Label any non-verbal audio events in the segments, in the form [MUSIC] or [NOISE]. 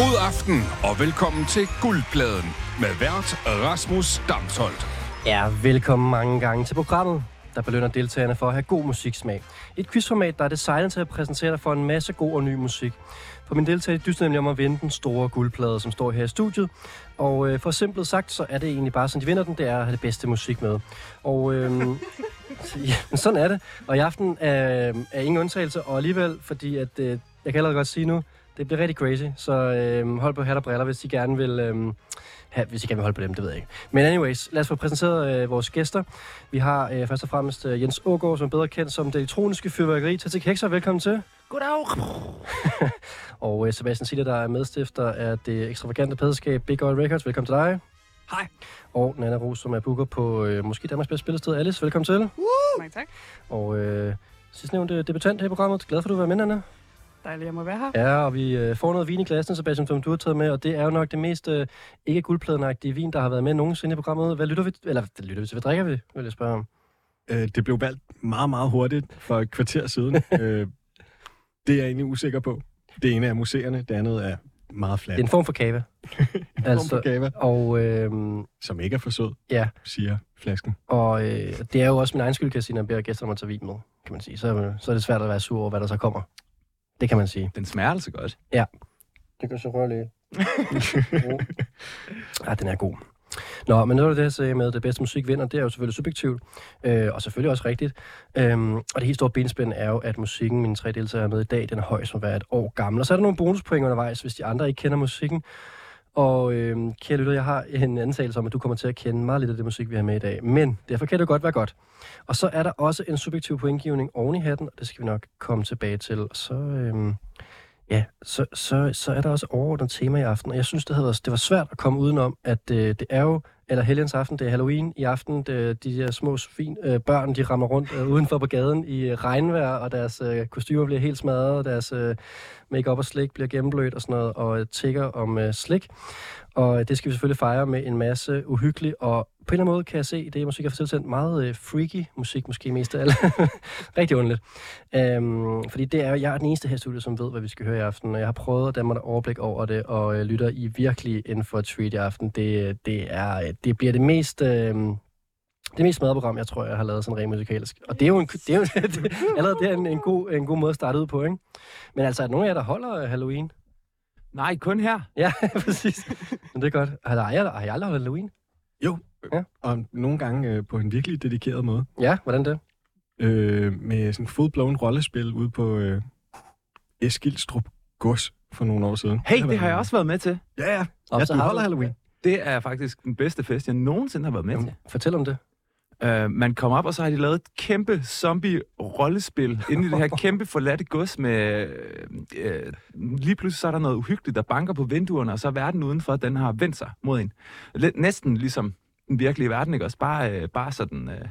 God aften og velkommen til Guldpladen med vært Rasmus Damsholdt. Ja, velkommen mange gange til programmet, der belønner deltagerne for at have god musiksmag. Et quizformat, der er designet til at præsentere dig for en masse god og ny musik. For min deltagere dyster nemlig om at vinde den store guldplade, som står her i studiet. Og øh, for simpelt sagt, så er det egentlig bare sådan, de vinder den, det er at have det bedste musik med. Og øh, [LAUGHS] ja, men sådan er det. Og i aften er, øh, er ingen undtagelse, og alligevel, fordi at, øh, jeg kan allerede godt sige nu, det bliver rigtig crazy, så øh, hold på hat og briller, hvis I gerne vil... Øh, have, hvis I gerne vil holde på dem, det ved jeg ikke. Men anyways, lad os få præsenteret øh, vores gæster. Vi har øh, først og fremmest øh, Jens Ågaard, som er bedre kendt som det elektroniske fyrværkeri. Tatik Hekser, velkommen til. Goddag. [LAUGHS] og øh, Sebastian Siller, der er medstifter af det ekstravagante pædeskab Big Oil Records. Velkommen til dig. Hej. Og Nana Ros, som er booker på øh, måske Danmarks bedste spillested. Alice, velkommen til. Mange tak. Og øh, sidst nævnte debutant her i programmet. Glad for, at du var med, Nana. Dejligt, jeg må være her. Ja, og vi øh, får noget vin i glassen, Sebastian, som du har taget med, og det er jo nok det mest øh, ikke guldpladenagtige vin, der har været med nogensinde i programmet. Hvad lytter vi, eller hvad lytter vi til? Hvad drikker vi, vil jeg spørge om? Øh, det blev valgt meget, meget hurtigt for et kvarter siden. [LAUGHS] øh, det er jeg egentlig usikker på. Det ene er museerne, det andet er meget flat. Det er en form for kava. [LAUGHS] altså, form for kava. Og, øh, Som ikke er for sød, ja, siger flasken. og øh, det er jo også min egen skyld, kan jeg sige, når jeg beder gæster om at tage vin med, kan man sige. Så, så er det svært at være sur over, hvad der så kommer. Det kan man sige. Den smager altså godt. Det kan så røre lidt. [LAUGHS] ja, den er god. Nå, men noget af det, jeg sagde med, at det bedste musik vinder, det er jo selvfølgelig subjektivt, øh, og selvfølgelig også rigtigt. Øhm, og det helt store benspænd er jo, at musikken, mine tre deltagere er med i dag, den er højst som være et år gammel. Og så er der nogle bonuspoint undervejs, hvis de andre ikke kender musikken. Og øh, kære lytter, jeg har en antagelse om, at du kommer til at kende meget lidt af det musik, vi har med i dag. Men derfor kan det godt være godt. Og så er der også en subjektiv pointgivning oven i hatten, og det skal vi nok komme tilbage til. Og så, øh, ja, så, så, så er der også overordnet tema i aften. Og jeg synes, det, havde, det var svært at komme udenom, at øh, det er jo eller helgens aften, det er Halloween i aften. Det, de der små fin, øh, børn, de rammer rundt øh, udenfor på gaden i øh, regnvejr, og deres øh, kostymer bliver helt smadret, og deres øh, makeup og slik bliver gennemblødt og sådan noget, og øh, tigger om øh, slik. Og øh, det skal vi selvfølgelig fejre med en masse uhyggelig, og på en eller anden måde kan jeg se, det er musik, jeg har tilsendt, meget øh, freaky musik, måske mest af alt. [LAUGHS] Rigtig underligt. Øhm, fordi det er, jeg er den eneste her studie, som ved, hvad vi skal høre i aften, og jeg har prøvet at danne mig et overblik over det, og øh, lytter I virkelig inden for et treat i aften. Det, øh, det, er, det bliver det mest... Øh, det mest madprogram, jeg tror, jeg har lavet sådan rent musikalsk. Og det er jo, en, det er jo [LAUGHS] det, allerede det er en, en, god, en god måde at starte ud på, ikke? Men altså, er der nogen af jer, der holder øh, Halloween? Nej, kun her. Ja, [LAUGHS] præcis. Men det er godt. Har, der, har, jeg, har jeg aldrig holdt Halloween? Jo, Ja. og nogle gange øh, på en virkelig dedikeret måde. Ja, hvordan det? Øh, med sådan full-blown rollespil ude på øh, Eskilstrup Gods for nogle år siden. Hey, det har jeg også været med til. Ja, ja. Og Ja, så du har holder du- Halloween. Det er faktisk den bedste fest, jeg nogensinde har været med Jamen, fortæl om det. Uh, man kommer op, og så har de lavet et kæmpe zombie-rollespil inde i det her [LAUGHS] kæmpe forladte gods med... Uh, lige pludselig så er der noget uhyggeligt, der banker på vinduerne, og så er verden udenfor, den har vendt sig mod en. Lidt, næsten ligesom den virkelige verden, ikke også? Bare, uh, bare sådan uh,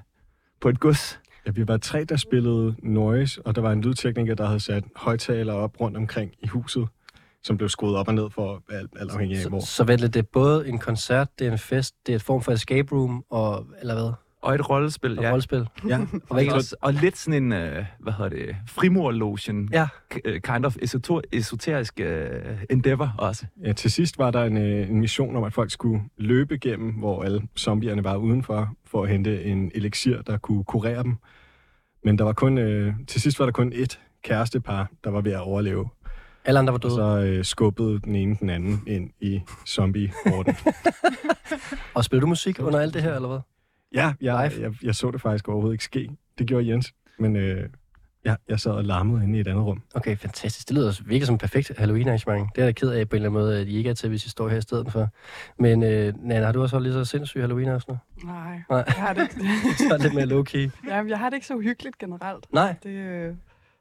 på et gods. Ja, vi var tre, der spillede noise, og der var en lydtekniker, der havde sat højtalere op rundt omkring i huset, som blev skruet op og ned for alt, alt afhængig af, hvor. Så, så lidt, det er både en koncert, det er en fest, det er et form for escape room, og, eller hvad? Og et rollespil, Og ja. rollespil. Ja, Og hvad Og, og lidt sådan en, uh, hvad hedder det, frimurlotion, Ja. øh, kind of esoter- esoterisk uh, endeavor også. ja, til sidst var der en, øh, en mission om, at folk skulle løbe igennem, hvor alle zombierne var udenfor, for at hente en elixir, der kunne kurere dem. Men der var kun, øh, til sidst var der kun ét kærestepar, der var ved at overleve. Alle andre var Og døde. så øh, skubbede den ene den anden ind i zombie-horden. [LAUGHS] Og spiller du musik under alt det her, eller hvad? Ja, jeg, jeg, jeg så det faktisk overhovedet ikke ske. Det gjorde Jens. Men øh, ja, jeg sad og larmede inde i et andet rum. Okay, fantastisk. Det lyder virkelig som et perfekt Halloween-arrangement. Det er jeg ked af på en eller anden måde, at I ikke er til, hvis I står her i stedet for. Men øh, Nana, har du også holdt lige så sindssyg Halloween-aften? Nej, Nej. jeg har det ikke. [LAUGHS] Så er det lidt mere low-key. Jamen, jeg har det ikke så uhyggeligt generelt. Nej. Det, øh,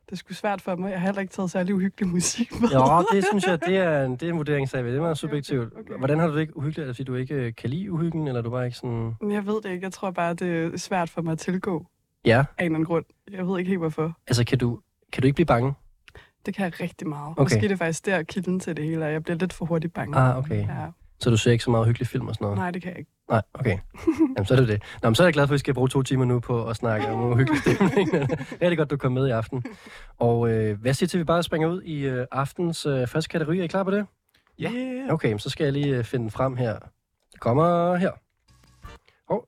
det er sgu svært for mig. Jeg har heller ikke taget særlig uhyggelig musik med. Jo, det synes jeg, det er en, det er en vurderingssag. Det er meget subjektivt. okay, okay. Hvordan har du det ikke uhyggeligt? Er det, fordi du ikke øh, kan lide uhyggen, eller er du bare ikke sådan... Jeg ved det ikke. Jeg tror bare, det er svært for mig at tilgå Ja, af en eller anden grund. Jeg ved ikke helt, hvorfor. altså kan du, kan du ikke blive bange? Det kan jeg rigtig meget. Okay. Måske er det faktisk der kilden til det hele, og jeg bliver lidt for hurtigt bange. Ah, okay. Ja. Så du ser ikke så meget hyggelig film og sådan noget? Nej, det kan jeg ikke. Nej, okay. [LAUGHS] Jamen, så er det det. Nå, men så er jeg glad for, at vi skal bruge to timer nu på at snakke om uhyggelig stemning. Rigtig godt, du kom med i aften. Og øh, hvad siger til, at vi bare springer ud i øh, aftens øh, første kategori? Er I klar på det? Ja. Okay, så skal jeg lige øh, finde den frem her. Det kommer her. Hov.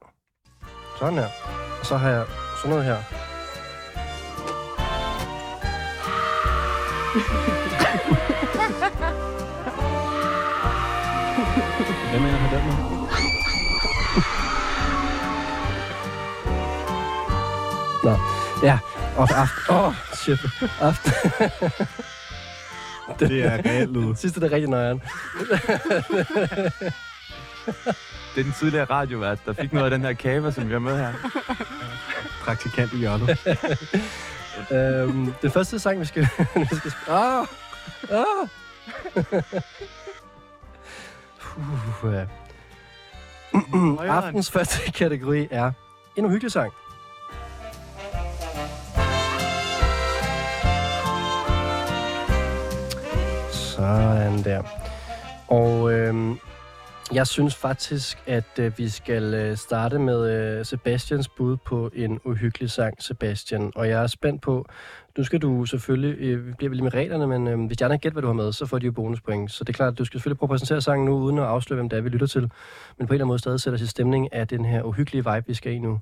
Sådan her. Og så har jeg sådan noget her. [LAUGHS] Hvad mener han der med? Nå, ja. Og aften. Åh, oh, shit. Aften. Det er reelt lyd. Sidste, det er rigtig nøjeren. Det er den tidligere radiovært, der fik noget af den her kava, som vi har med her. Praktikant i hjørnet. øhm, den første sang, vi skal... [LAUGHS] vi skal ah! Ah! Uh, ja. Aftens første kategori er en uhyggelig sang. Sådan der. Og øhm, jeg synes faktisk, at øh, vi skal øh, starte med øh, Sebastians bud på en uhyggelig sang, Sebastian. Og jeg er spændt på, nu skal du selvfølgelig, øh, vi bliver lige med reglerne, men øh, hvis de andre gætter, hvad du har med, så får de jo bonuspoint. Så det er klart, at du skal selvfølgelig prøve at præsentere sangen nu, uden at afsløre, hvem det er, vi lytter til. Men på en eller anden måde stadig sætter sig stemning af den her uhyggelige vibe, vi skal i nu.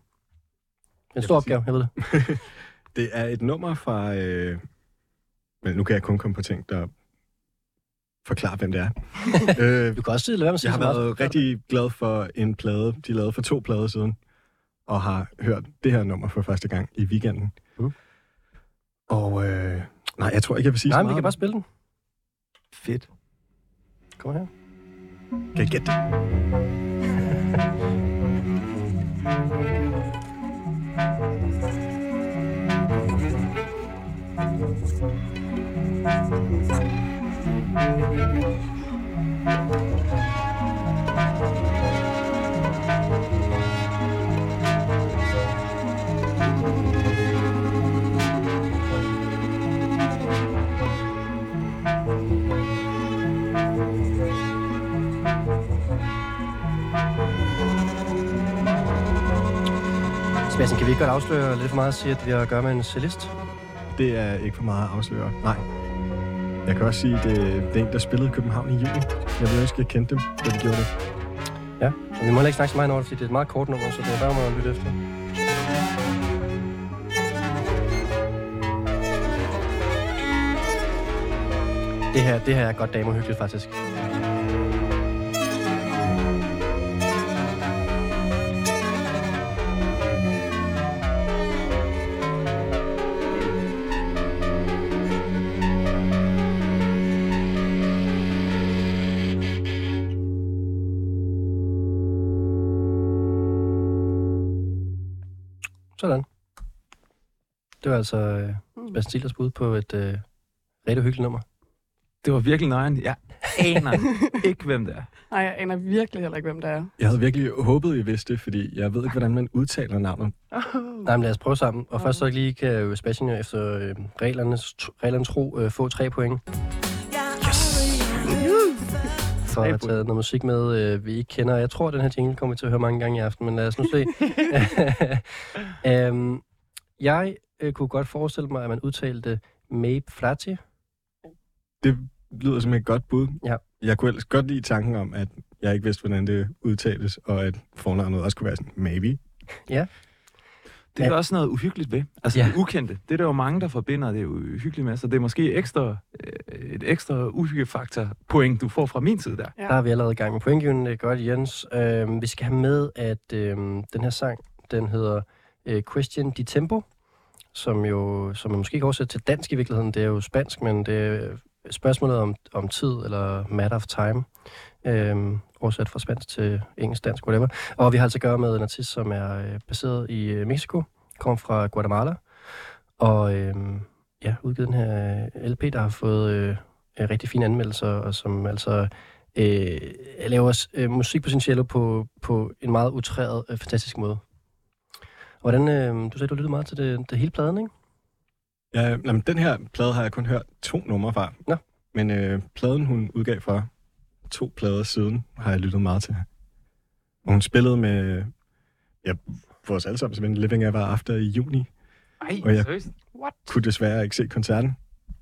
En stor opgave, jeg ved det. [LAUGHS] Det er et nummer fra... Øh... Men nu kan jeg kun komme på ting, der forklarer, hvem det er. [LAUGHS] øh, Du kan også lade være med at sige jeg har så meget. været rigtig glad for en plade, de lavede for to plader siden, og har hørt det her nummer for første gang i weekenden. Og øh, nej, jeg tror ikke, jeg vil sige Nej, så men vi kan bare spille den. Fedt. Kom her. Kan I gætte det? [LAUGHS] [LAUGHS] Sebastian, kan vi ikke godt afsløre lidt for meget at sige, at vi har at gøre med en cellist? Det er ikke for meget at afsløre. Nej. Jeg kan også sige, at det, det er en, der spillede i København i juni. Jeg vil ønske, at jeg kendte dem, da de gjorde det. Ja, og vi må ikke snakke så meget over det, fordi det er et meget kort nummer, så det er bare at lytte efter. Det her, det her er godt damehyggeligt, faktisk. Det var altså øh, Sebastian Stilers bud på et øh, rigtig hyggeligt nummer. Det var virkelig nøgen. Jeg aner [LAUGHS] ikke, hvem det er. Nej, jeg aner virkelig heller ikke, hvem det er. Jeg havde virkelig håbet, I vidste det, fordi jeg ved ikke, hvordan man udtaler navnet. Nej, men lad os prøve sammen. Og først så lige kan jo Sebastian efter øh, reglernes, reglernes tro øh, få tre point. For at have taget noget musik med, øh, vi ikke kender. Jeg tror, den her jingle kommer vi til at høre mange gange i aften, men lad os nu se. [LAUGHS] [LAUGHS] øhm, jeg øh, kunne godt forestille mig, at man udtalte Mabe Flati. Det lyder som et godt bud. Ja. Jeg kunne ellers godt lide tanken om, at jeg ikke vidste, hvordan det udtales, og at fornavnet også kunne være sådan, maybe. Det er også noget uhyggeligt ved. Altså Ja. ja. det ukendte. Det er der jo mange, der forbinder det uhyggeligt med. Så det er måske ekstra, øh, et ekstra uhyggefaktor point, du får fra min side der. Ja. Der er vi allerede i gang med pointgivende. Godt, Jens. Øhm, vi skal have med, at øhm, den her sang, den hedder øh, Question di Tempo, som jo som man måske ikke oversætter til dansk i virkeligheden. Det er jo spansk, men det er øh, spørgsmålet om, om tid, eller matter of time. øh, oversat fra spansk til engelsk, dansk, whatever. Og vi har altså at gøre med en artist, som er øh, baseret i øh, Mexico, kommer fra Guatemala, og øh, ja, udgivet den her øh, LP, der har fået øh, øh, rigtig fine anmeldelser, og som altså øh, laver øh, musik på sin cello på, på en meget utræret, øh, fantastisk måde. Hvordan, øh, du sagde, du lyttede meget til det, det hele pladen, ikke? Ja, jamen, den her plade har jeg kun hørt to numre fra. Nå. Men øh, pladen, hun udgav for to plader siden, har jeg lyttet meget til. Og hun spillede med, ja, for os alle sammen, simpelthen Living Ever After i juni. Ej, Og jeg- seriøst? What? Kunne desværre ikke se koncerten,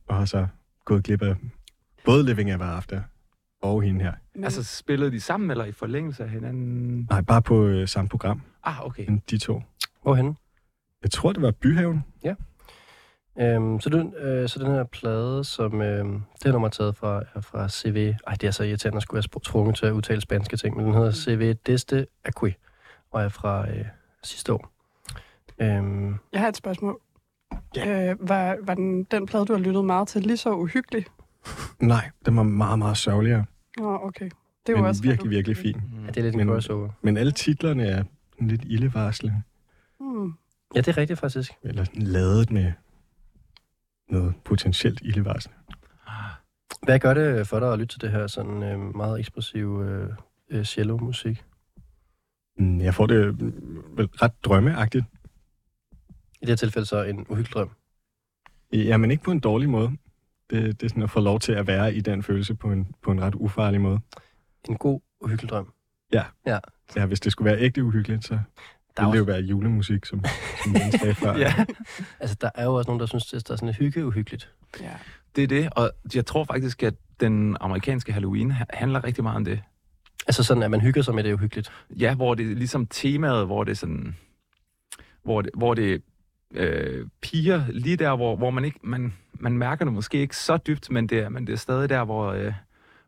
og har så gået glip af både Living Ever After og hende her. Men, Altså, spillede de sammen, eller i forlængelse af hinanden? Nej, bare på øh, samme program, Ah, okay. de to. Hvorhenne? Jeg tror, det var Byhaven. Øhm, så, den, øh, så den her plade, som øh, det her nummer er taget fra, er fra CV... Ej, det er så irriterende at skulle være tvunget til at udtale spanske ting, men den hedder CV Deste Acqui, og er fra øh, sidste år. Øhm, Jeg har et spørgsmål. Øh, var var den, den plade, du har lyttet meget til, lige så uhyggelig? Nej, den var meget, meget sørgeligere. Nå, okay. Det er jo Men også virkelig, virkelig fin. ja, det er lidt en Men- crossover. Men alle titlerne er lidt ildevarslende. Hmm. Ja, det er rigtigt faktisk. Eller ladet med noget potentielt ildevarslende. Hvad gør det for dig at lytte til det her sådan øh, meget ekspressive øh, øh, cello-musik? Mm, Jeg får det øh, vel ret drømmeagtigt. I det her tilfælde så en uhyggelig drøm. Ja, men ikke på en dårlig måde. Det, det er sådan at få lov til at være i den følelse på en, på en ret ufarlig måde. En god, uhyggelig drøm. Ja, hvis det skulle være ægte uhyggeligt, så Der er ville det jo også, være julemusik, som, som man sagde før. [LAUGHS] Ja, altså, der er jo også nogen, der synes, at der er sådan lidt hygge-uhyggeligt. Ja. det er det. Og jeg tror faktisk, at den amerikanske Halloween ha- handler rigtig meget om det. Altså sådan, at man hygger sig med det er uhyggeligt. Ja, hvor det er ligesom temaet, hvor det er sådan... Hvor det, hvor det øh, piger lige der, hvor, hvor man ikke... Man, man mærker det måske ikke så dybt, men det er, men det er stadig der, hvor, øh,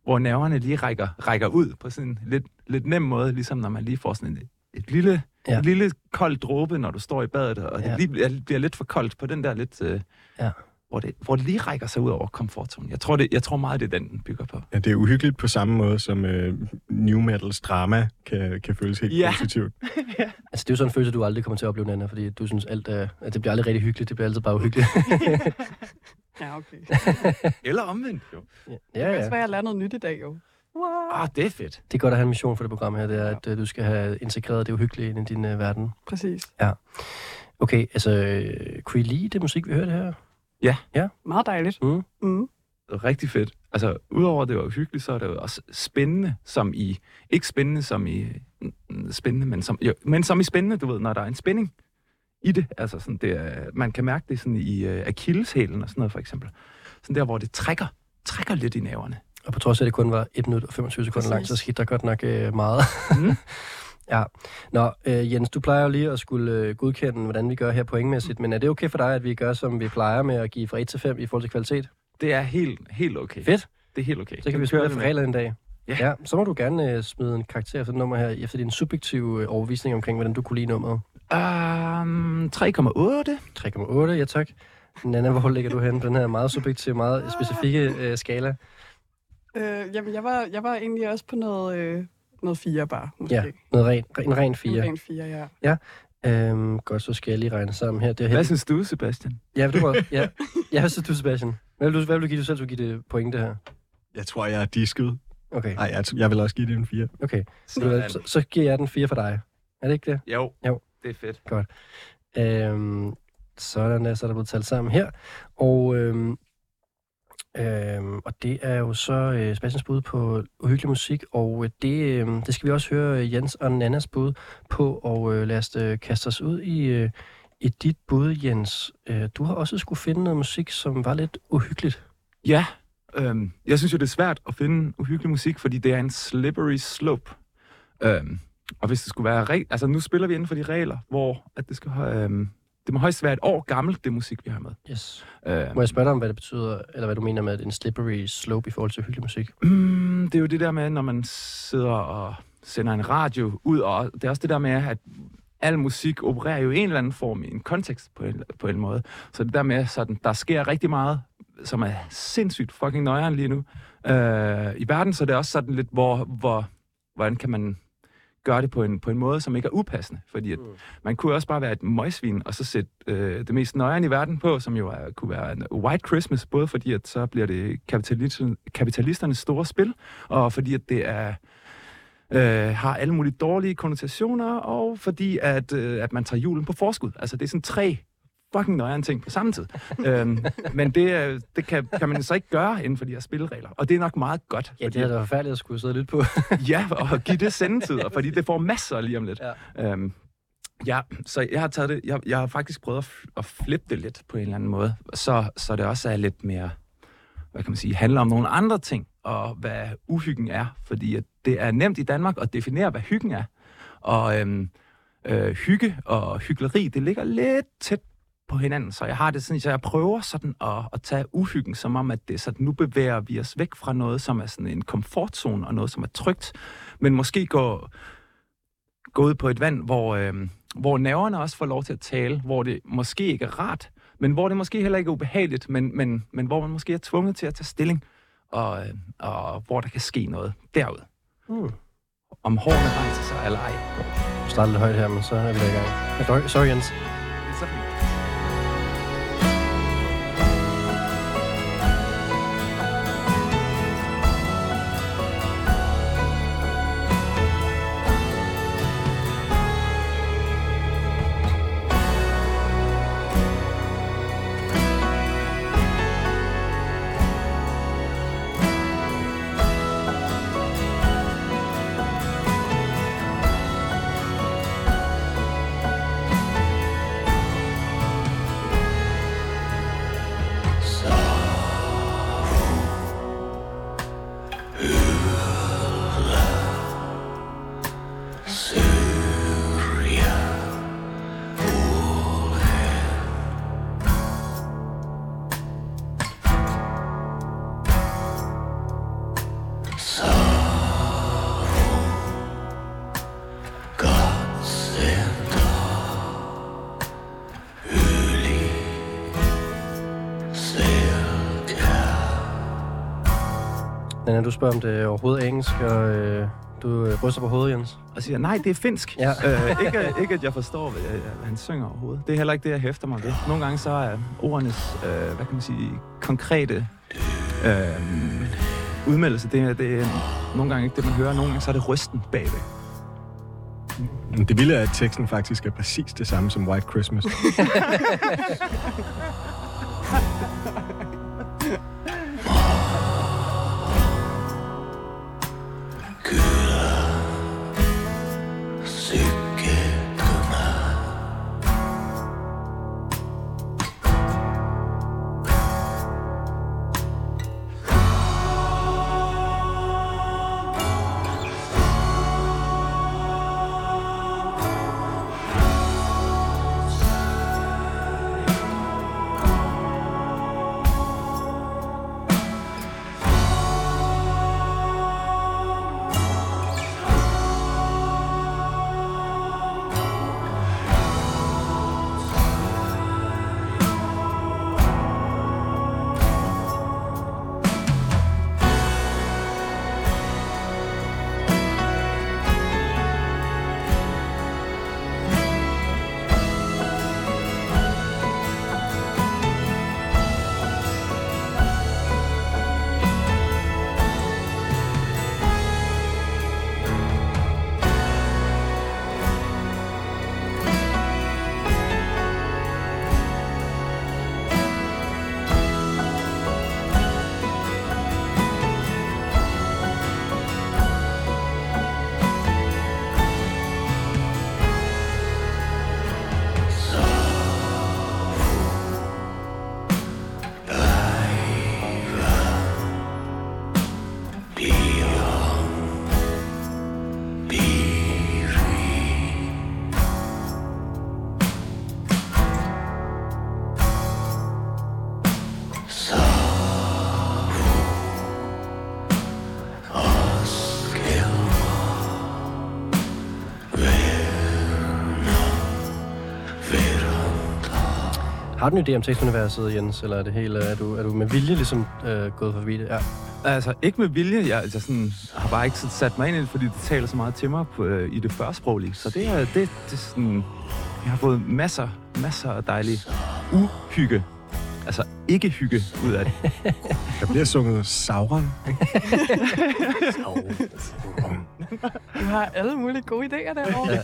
hvor nerverne lige rækker, rækker ud på sådan en lidt, lidt nem måde, ligesom når man lige får sådan et, et lille, Ja. ja. et lille koldt dråbe, når du står i badet, og Ja. det lige bliver, bliver lidt for koldt på den der lidt... Øh, Ja. hvor, det, hvor det lige rækker sig ud over komfortzonen. Jeg tror, det, jeg tror meget, det er den, den bygger på. Ja, det er uhyggeligt på samme måde, som øh, new metals drama kan, kan føles helt Ja. positivt. [LAUGHS] Altså, det er jo sådan en følelse, du aldrig kommer til at opleve, Nana, fordi du synes alt er, at det bliver aldrig rigtig hyggeligt, det bliver altid bare uhyggeligt. [LAUGHS] Ja, okay. Eller omvendt, jo. ja, Det kan ja, også ja. være, at jeg lærer noget nyt i dag, jo. Ah, det er fedt. Det er godt at have en mission for det program her, det er, at øh, du skal have integreret det uhyggelige ind i din øh, verden. Præcis. Okay, altså, øh, kunne I lide det musik, vi hørte her? Meget dejligt. Mm. Mm. Rigtig fedt. Altså, udover at det var uhyggeligt, så er det jo også spændende, som i... Ikke spændende som i... Spændende, men som, jo, men som i spændende, du ved, når der er en spænding i det. Altså, sådan, det er, man kan mærke det sådan i uh, akilleshælen og sådan noget, for eksempel. Sådan der, hvor det trækker, trækker lidt i næverne. Og på trods af, at det kun var 1 minut og 25 sekunder langt, så skete der godt nok øh, meget. Mm. [LAUGHS] ja. Nå, øh, Jens, du plejer jo lige at skulle øh, godkende, hvordan vi gør her pointmæssigt, men er det okay for dig, at vi gør, som vi plejer med at give fra 1 til 5 i forhold til kvalitet? Det er helt, helt okay. Fedt. Det er helt okay. Så kan vi spille efter reglerne en dag. Ja. ja. Så må du gerne øh, smide en karakter for nummer her, efter din subjektive øh, overvisning omkring, hvordan du kunne lide nummeret. Um, 3,8. 3,8, ja tak. Nana, hvor ligger du henne på den her meget subjektive, meget specifikke øh, skala? Øh, jamen, jeg var, jeg var egentlig også på noget, øh, noget fire bare, måske. Ja, noget ren, en ren En 4. ren fire, ja. Øhm, godt, så skal jeg lige regne sammen her. Det er Hvad synes du, Sebastian? Ja, du må, ja. [LAUGHS] ja, hvad synes du, Sebastian? Hvad vil du, hvad vil du give dig selv, du give det point, det her? Jeg tror, jeg er disket. Okay, Nej, jeg, jeg vil også give det en 4. okay. Du hvad, Så, så giver jeg den 4 for dig. Er det ikke det? Jo, Jo. det er fedt. Øhm, sådan der, så er der blevet talt sammen her. Og, øhm, øhm, og det er jo så øh, Sebastians bud på uhyggelig musik, og øh, det, øh, det skal vi også høre øh, Jens og Nannas bud på, og øh, lad os øh, kaste os ud i, øh, i dit bud, Jens. Øh, du har også skulle finde noget musik, som var lidt uhyggeligt. Ja, øhm, jeg synes jo, det er svært at finde uhyggelig musik, fordi det er en slippery slope. Øhm, og hvis det skulle være... Reg- altså, nu spiller vi inden for de regler, hvor at det skal... have... Øhm, det må højst være et år gammelt, det musik, vi har med. Yes. Øhm, Må jeg spørge dig om, hvad det betyder, eller hvad du mener med en slippery slope i forhold til uhyggelig musik? Mm, det er jo det der med, når man sidder og sender en radio ud, og det er også det der med, at al musik opererer jo i en eller anden form i en kontekst på en, på en måde. Så det der med, sådan, der sker rigtig meget, som er sindssygt fucking nøjeren lige nu. Øh, I verden, så er det også sådan lidt, hvor, hvor, hvordan kan man gøre det på en, på en måde, som ikke er upassende. Fordi at, Mm. man kunne også bare være et møgsvin, og så sætte øh, det mest nøjeren i verden på, som jo er, kunne være en white Christmas, både fordi at så bliver det kapitalisternes store spil, og fordi at det er øh, har alle mulige dårlige konnotationer, og fordi at, øh, at man tager julen på forskud. Altså det er sådan tre fucking nøjeren ting på samme tid. øhm, men det, øh, det kan, kan man så ikke gøre inden for de her spilregler. Og det er nok meget godt. Ja, det fordi, er da forfærdeligt at skulle sidde lytte på. [LAUGHS] ja, og give det sendetider, fordi det får masser lige om lidt. Ja. Øhm, ja, så jeg har taget det, jeg, jeg har faktisk prøvet at, at flippe det lidt på en eller anden måde, så, så det også er lidt mere, hvad kan man sige, handler om nogle andre ting, og hvad uhyggen er, fordi at det er nemt i Danmark at definere, hvad hyggen er. Og øhm, øh, hygge og hyggeleri, det ligger lidt tæt på hinanden, så jeg har det sådan, så jeg prøver sådan at, at tage uhyggen, som om, at det sådan, nu bevæger vi os væk fra noget, som er sådan en komfortzone, og noget, som er trygt, men måske gå, gå ud på et vand, hvor, øh, hvor nerverne også får lov til at tale, hvor det måske ikke er rart, men hvor det måske heller ikke er ubehageligt, men, men, men hvor man måske er tvunget til at tage stilling, og, øh, og hvor der kan ske noget derude. Mm. Om hårene rejser sig eller ej. Du starter lidt højt her, men så er vi i gang. Sorry Jens. Du spørger, om det er overhovedet engelsk, og øh, du øh, ryster på hovedet, Jens. Og siger, nej, det er finsk. Ja. øh, ikke, ikke, at jeg forstår, hvad, hvad han synger overhovedet. Det er heller ikke det, jeg hæfter mig ved. Nogle gange så er ordenes, øh, hvad kan man sige, konkrete øh, udmeldelse, det er, det er nogle gange ikke det, man hører. Nogle gange så er det rysten bagved. Men Det vilde er, at teksten faktisk er præcis det samme som White Christmas. [LAUGHS] Har du en idé om tekstuniverset, Jens, eller er det hele, er du, er du med vilje ligesom øh, gået forbi det? Ja. Altså, ikke med vilje. Jeg, jeg sådan, har bare ikke sat mig ind i det, fordi det taler så meget til mig på, øh, i det førsproglige. Så det er, det, det er sådan... Jeg har fået masser, masser af dejlig uhygge. Altså, ikke hygge ud af det. Der bliver sunget Sauron. Du har alle mulige gode idéer derovre. Ja.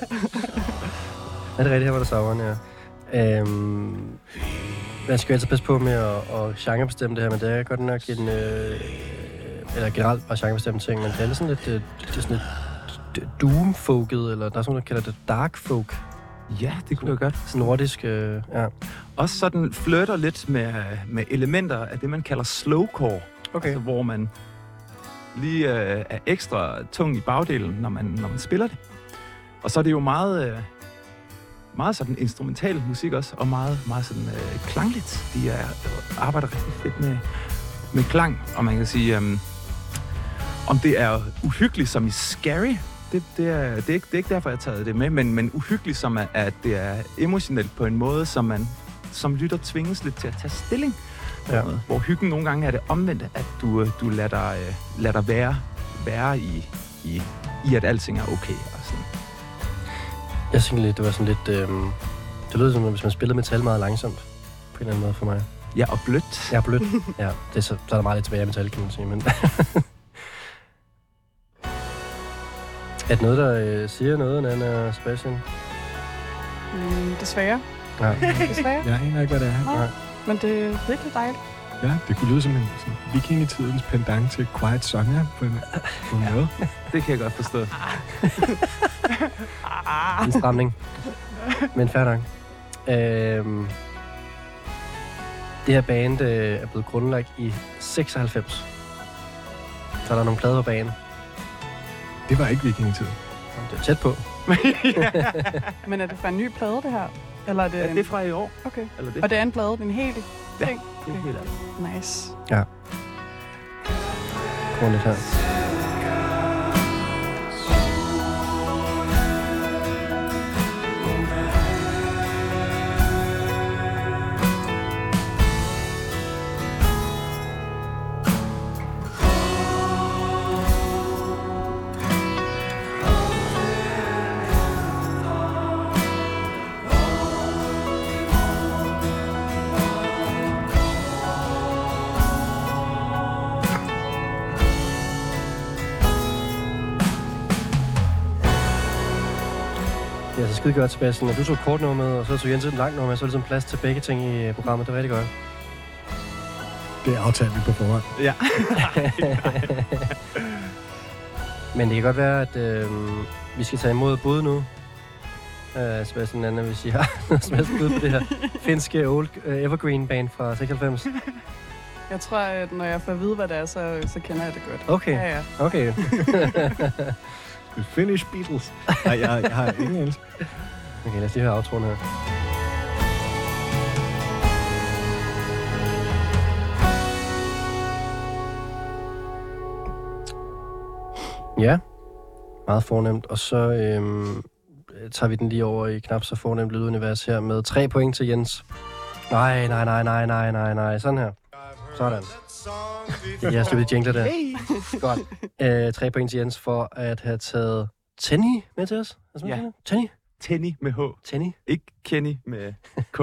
Er det rigtigt? Her var der Sauron, ja. Øhm, man skal jo altid passe på med at, at genrebestemme det her, men det er godt nok en... Øh, eller generelt bare genrebestemme ting, men det er sådan lidt, øh, det er sådan lidt doom-folket, eller der er sådan noget, der kalder det dark folk. Ja, det kunne jeg godt. Sådan nordisk, øh, ja. Også sådan flytter lidt med, med elementer af det, man kalder slowcore. Okay. Altså, hvor man lige øh, er ekstra tung i bagdelen, når man, når man spiller det. Og så er det jo meget, øh, meget sådan instrumental musik også, og meget, meget sådan øh, klangligt. De er, øh, arbejder rigtig fedt med, med klang, og man kan sige, øh, om det er uhyggeligt som i scary, det, det, er, det, er ikke, det er ikke derfor, jeg har taget det med, men, men uhyggeligt som er, at det er emotionelt på en måde, som man som lytter tvinges lidt til at tage stilling. Ja. Noget, Hvor hyggen nogle gange er det omvendte, at du, øh, du lader, dig, øh, lader dig være, være i, i, i, at alting er okay. Jeg synes lidt, det var sådan lidt... Øh, det lød som, hvis man spillede metal meget langsomt. På en eller anden måde for mig. Ja, og blødt. Ja, blødt. [LAUGHS] ja, det er så, så er der meget lidt tilbage af metal, kan man sige. Men [LAUGHS] er det noget, der øh, siger noget, Nana og Sebastian? Mm, desværre. Ja. [LAUGHS] Desværre. Jeg aner ikke, hvad det er. Nej. Men det er virkelig dejligt. Ja, det kunne lyde som en sådan, vikingetidens pendant til Quiet Sonja på en, på en ja. måde. Det kan jeg godt forstå. en stramning. Men fair nok. Øhm, det her band øh, er blevet grundlagt i 96. Så er der nogle plader på banen. Det var ikke vikingetid. Det er tæt på. [LAUGHS] Men er det fra en ny plade, det her? Eller er det, Er en... det fra i år? Okay. Eller det? Og det er en plade, det er en helt Ja. ting? det er helt andet. Nice. Kommer lidt her. Skide godt, Sebastian. Når du tog kort nummer med, og så tog Jens et langt nummer med, så er ligesom plads til begge ting i øh, programmet. Det er rigtig godt. Det aftalte vi på forhånd. Ja. [LAUGHS] Men det kan godt være, at øh, vi skal tage imod bud nu. Uh, Sebastian Anna, hvis I har [LAUGHS] noget bud på det her finske old uh, evergreen band fra 96. Jeg tror, at når jeg får at vide, hvad det er, så, så kender jeg det godt. Okay, Ja, ja. okay. [LAUGHS] The Finnish Beatles. Nej, jeg, jeg har ingen engelsk. Okay, lad os lige høre aftroen her. Ja, meget fornemt. Og så øhm, tager vi den lige over i knap så fornemt lydunivers her med tre point til Jens. Nej, nej, nej, nej, nej, nej, nej. Sådan her. Sådan. Det er jeres stykke jingler der. Godt. Øh, tre point til Jens for at have taget Tenny med til os. Det sådan, Ja. Tenny? Tenny med H. Tenny? Ikke Kenny med K.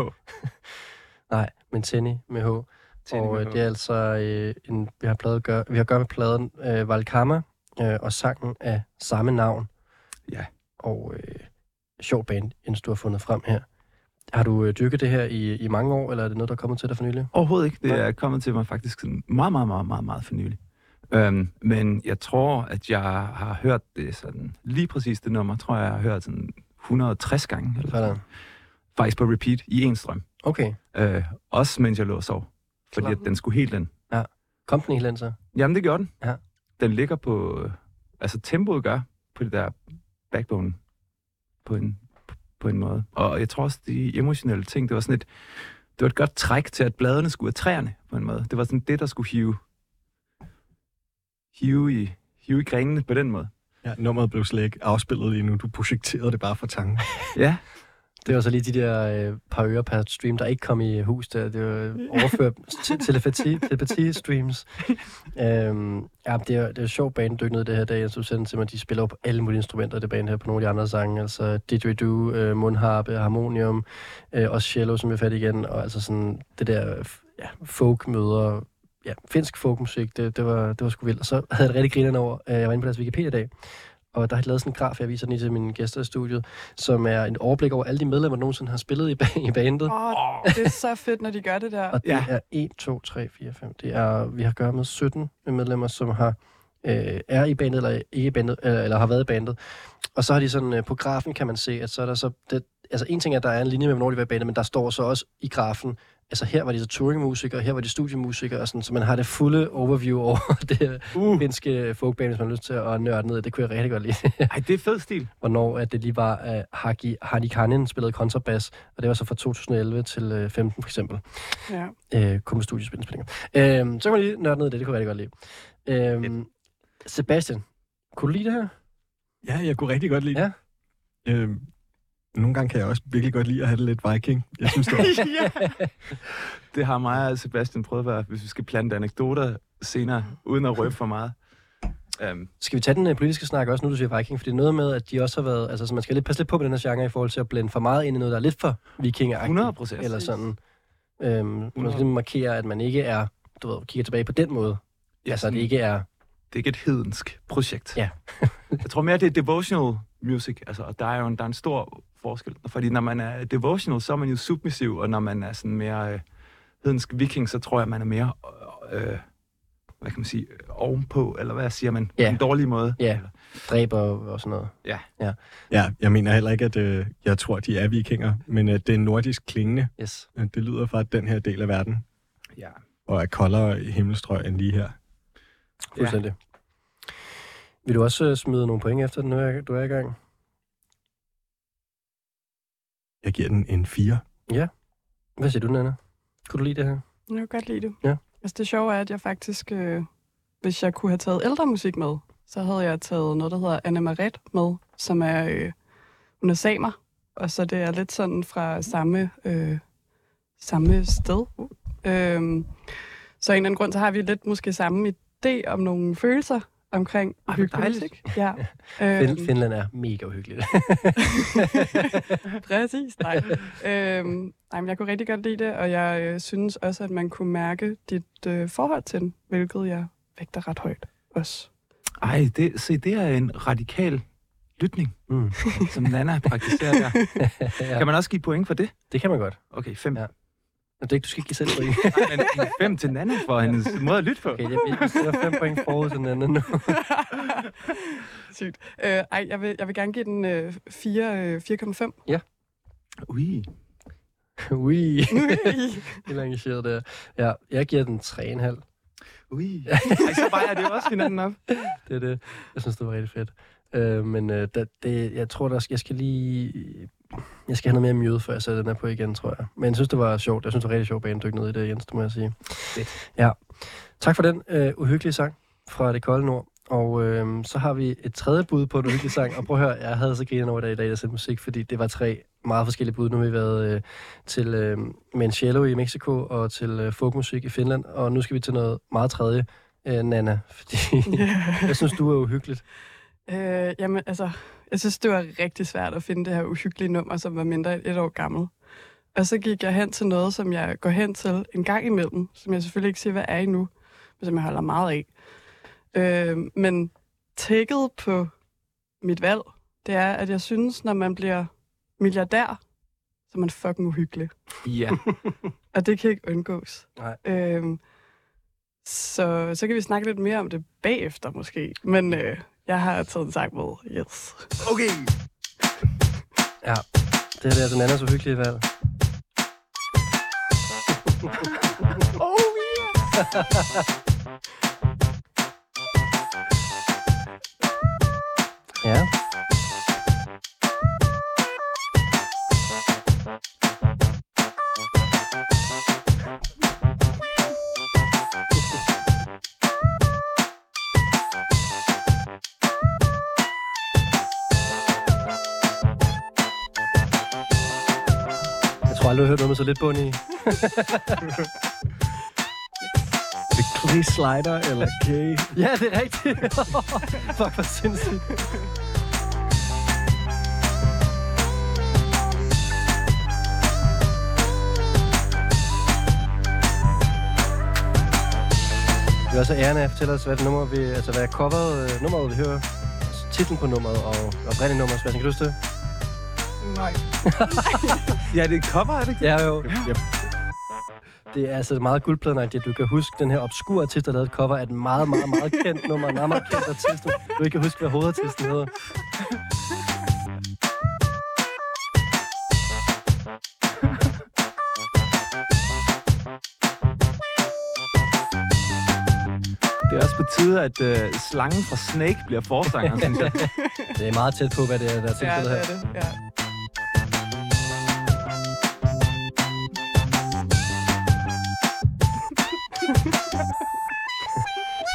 [LAUGHS] Nej, men Tenny med H. Tenny og med øh, H. det er altså øh, en, vi har plade gør, vi har gør med pladen øh, Valkama øh, og sangen af samme navn. Ja. Og øh, sjov band, Jens, du har fundet frem her. Har du øh, dyrket det her i, i mange år, eller er det noget, der er kommet til dig for nylig? Overhovedet ikke. Det Nej. er kommet til mig faktisk sådan meget, meget, meget, meget, meget for nylig. Øhm, men jeg tror, at jeg har hørt det sådan, lige præcis det nummer, tror jeg, jeg har hørt sådan 160 gange. Eller sådan. Faktisk på repeat i en strøm. Okay. Øh, også mens jeg lå og sov. Fordi at den skulle helt ind. Kom den helt ind så? Jamen, det gjorde den. Ja. Den ligger på... øh, Altså, tempoet gør på det der backbone på en, på en måde. Og jeg tror også, de emotionelle ting, det var sådan et... Det var et godt træk til, at bladene skulle af træerne på en måde. Det var sådan det, der skulle hive, hive, i, hive i grenene på den måde. Ja, nummeret blev slet ikke afspillet lige nu. Du projekterede det bare fra tanken. Ja, Det var så lige de der øh, par øre per stream, der ikke kom i hus der. Det var overført [LAUGHS] til telepati, telepati streams. øhm, ja, det er, det er jo sjovt band dykke ned det her dag. Jeg synes til mig, de spiller jo på alle mulige instrumenter, det band her, på nogle af de andre sange. Altså didgeridoo, øh, mundharpe, harmonium, øh, også cello, som er fat igen. Og altså sådan det der ja, folk møder, ja, finsk folkmusik, det, det, var, det var sgu vildt. Og så havde jeg det rigtig grinerne over. Øh, Jeg var inde på deres Wikipedia i dag, og der har de lavet sådan en graf, jeg viser den lige til mine gæster i studiet, som er en overblik over alle de medlemmer, der nogensinde har spillet i, ba- i bandet. Åh, oh, det er så fedt, når de gør det der. Og det Ja. er 1, 2, 3, 4, 5. Det er, vi har at gøre med 17 medlemmer, som har øh, er i bandet, eller ikke i bandet, eller, eller har været i bandet. Og så har de sådan, øh, på grafen kan man se, at så er der så, det, altså en ting er, at der er en linje med, hvornår de var i bandet, men der står så også i grafen, altså her var de så touringmusikere, her var de studiemusikere, og sådan, så man har det fulde overview over [LAUGHS] det Uh. finske folkband, hvis man har lyst til at nørde ned. Det kunne jeg rigtig godt lide. Ej, det er fed stil. [LAUGHS] Hvornår at det lige var, at Haki Harnikanen spillede kontrabas, og det var så fra 2011 til øh, 15 for eksempel. Ja. Øh, kun med studiespillinger. Øh, så kan man lige nørde ned i det, det kunne jeg rigtig godt lide. Øh, Sebastian, kunne du lide det her? Ja, jeg kunne rigtig godt lide Ja. det. Nogle gange kan jeg også virkelig godt lide at have det lidt viking. Jeg synes, det [LAUGHS] var... Det har mig og Sebastian prøvet at være, hvis vi skal plante anekdoter senere, uden at røbe for meget. Um, Skal vi tage den uh, politiske snak også, nu du siger Viking? For det er noget med, at de også har været... Altså, så man skal lidt passe lidt på med den her genre i forhold til at blande for meget ind i noget, der er lidt for vikinger 100 procent. Eller sådan. Øhm, man skal lige markere, at man ikke er... Du ved, kigger tilbage på den måde. Ja, altså, at sådan- det ikke er... det er ikke et hedensk projekt. Ja. jeg tror mere, det er devotional music, altså, og der er jo en, der er en stor forskel. Fordi når man er devotional, så er man jo submissiv, og når man er sådan mere øh, hedensk viking, så tror jeg, man er mere, øh, øh, hvad kan man sige, øh, ovenpå, eller hvad siger man, Ja. på en dårlig måde. Ja. Dræber og sådan noget. Ja, jeg mener heller ikke, at øh, jeg tror, de er vikinger, men at det er nordisk klingende. Yes. Øh, Det lyder fra den her del af verden, Ja. og er koldere i himmelstrøg end lige her. Fuldstændig. Vil du også smide nogle point efter den, nu du er i gang? Jeg giver den en 4. Hvad siger du, Nana? Kunne du lide det her? Jeg kan godt lide det. Ja. Altså det sjove er, at jeg faktisk, øh, hvis jeg kunne have taget ældre musik med, så havde jeg taget noget, der hedder Anna Maret med, som er, øh, hun er samer, og så det er lidt sådan fra samme, øh, samme sted. Øh, så af en eller anden grund, så har vi lidt måske samme idé om nogle følelser omkring Ej, hvor hyggelig dejligt. musik. Ja. [LAUGHS] Fin- Øhm, Finland er mega uhyggeligt. [LAUGHS] Præcis, nej. øhm, nej, men jeg kunne rigtig godt lide det, og jeg øh, synes også, at man kunne mærke dit øh, forhold til den, hvilket jeg vægter ret højt også. Ej, det, se, det er en radikal lytning, mm. som Nana praktiserer der. [LAUGHS] ja, Kan man også give point for det? det kan man godt. Okay, fem. Ja. Men det er ikke, du skal ikke give selv point. Nej, men fem til Nana for hendes måde at lytte på. Okay, jeg, jeg sætter fem point forud til den anden nu. [LAUGHS] Sygt. Øh, ej, jeg vil, jeg vil gerne give den øh, 4, øh, 4,5. Ui. Ui, helt [LAUGHS] engageret der. Ja, jeg giver den 3,5. Ui. [LAUGHS] Ej, så vejer det også hinanden op. Det er det. Jeg synes, det var rigtig fedt. Øh, men øh, da, det, jeg tror, der skal, jeg skal lige... Jeg skal have noget mere mute, før jeg sætter den her på igen, tror jeg. Men jeg synes, det var sjovt. Jeg synes, det var rigtig sjovt at dykke ned i det, Jens, det må jeg sige. Fedt. Ja. Tak for den øh, uhyggelige sang fra det kolde nord. Og øh, så har vi et tredje bud på en uhyggelig sang. Og prøv at høre, jeg havde så griner over det i dag, jeg sendte musik, fordi det var tre meget forskellige bud. Nu har vi været øh, til øh, Mancello i Mexico og til øh, folkmusik i Finland. Og nu skal vi til noget meget tredje, øh, Nana. Fordi [LAUGHS] jeg synes, du er uhyggeligt. Øh, jamen, altså, jeg synes, det var rigtig svært at finde det her uhyggelige nummer, som var mindre end et år gammel. Og så gik jeg hen til noget, som jeg går hen til en gang imellem, som jeg selvfølgelig ikke siger, hvad er endnu, men som jeg holder meget af. Øh, men tækket på mit valg, det er, at jeg synes, når man bliver milliardær, så er man fucking uhyggelig. Ja. [LAUGHS] Og det kan ikke undgås. Nej. Øhm, så, så kan vi snakke lidt mere om det bagefter måske. Men øh, jeg har taget en sang med. Yes. Okay. Ja, det er den andens uhyggelige valg. [LAUGHS] Oh, yeah. Ja. Tror aldrig, du har hørt noget med så lidt bund i. Det Clay Slider eller Kay? Ja, det er rigtigt. [LAUGHS] Fuck, hvor sindssygt. Vi er også æren af at fortælle os, hvad det nummer vi, altså hvad coveret, øh, nummeret vi hører, altså titlen på nummeret og oprindeligt nummer. Sebastian, kan du huske det? Nej. [LAUGHS] [LAUGHS] Ja, det er et cover, er det ikke? Ja, jo. Ja. Det er altså meget guldpladenagtigt, at du kan huske den her obskure artist, der lavede et cover af et meget, meget, meget kendt nummer, en meget, meget kendt artist, du ikke kan huske, hvad hovedartisten hedder. Det er også på tide, at øh, slangen fra Snake bliver forsanger, [LAUGHS] synes jeg. det er meget tæt på, hvad det er, der er tilfældet ja, det er det. Ja.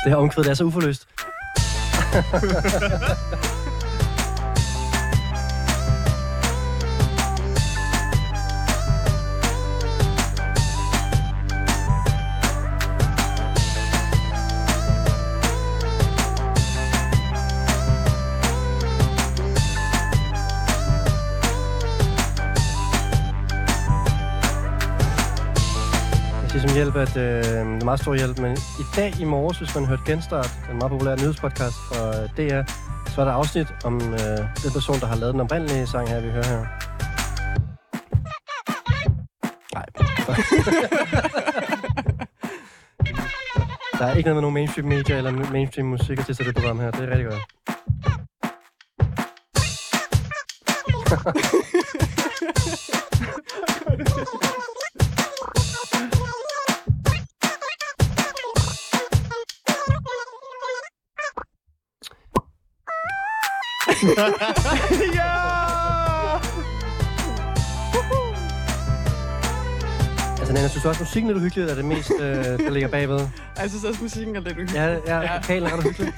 Det her omkvæd, det er så uforløst. [LAUGHS] Jeg at øh, det er meget stor hjælp, men i dag i morges, hvis man hørte Genstart, den meget populære nyhedspodcast fra øh, DR, så er der afsnit om øh, den person, der har lavet den oprindelige sang her, vi hører her. Nej. [LAUGHS] der er ikke noget med nogen mainstream media eller mainstream musik til det program her. Det er rigtig godt. [LAUGHS] Altså, Nana, synes du også, musikken er lidt uhyggelig, eller er det mest, øh, der ligger bagved? Jeg synes også, musikken er lidt uhyggelig. Ja, ja, Ja. er ret uhyggelig.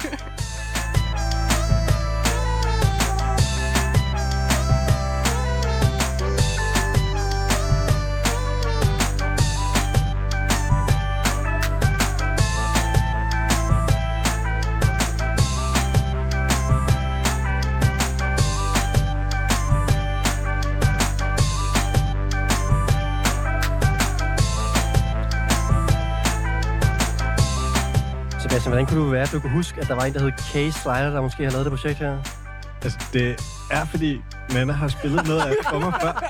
Kunne du være, at du kunne huske, at der var en, der hed Kay Slider, der måske har lavet det projekt her? Altså, det er fordi, Nana har spillet noget af det for mig før. [LAUGHS]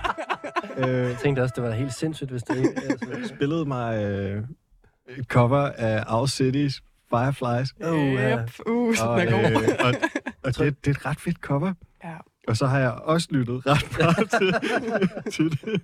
Øh, Jeg tænkte også, det var helt sindssygt, hvis det ikke... Altså, [LAUGHS] spillede mig øh, et cover af Our Cities Fireflies. oh, ja. Yep. Uh, så Og, er øh, og, og [LAUGHS] det, det er et ret fedt cover. Ja. Og så har jeg også lyttet ret meget til, [LAUGHS] til det.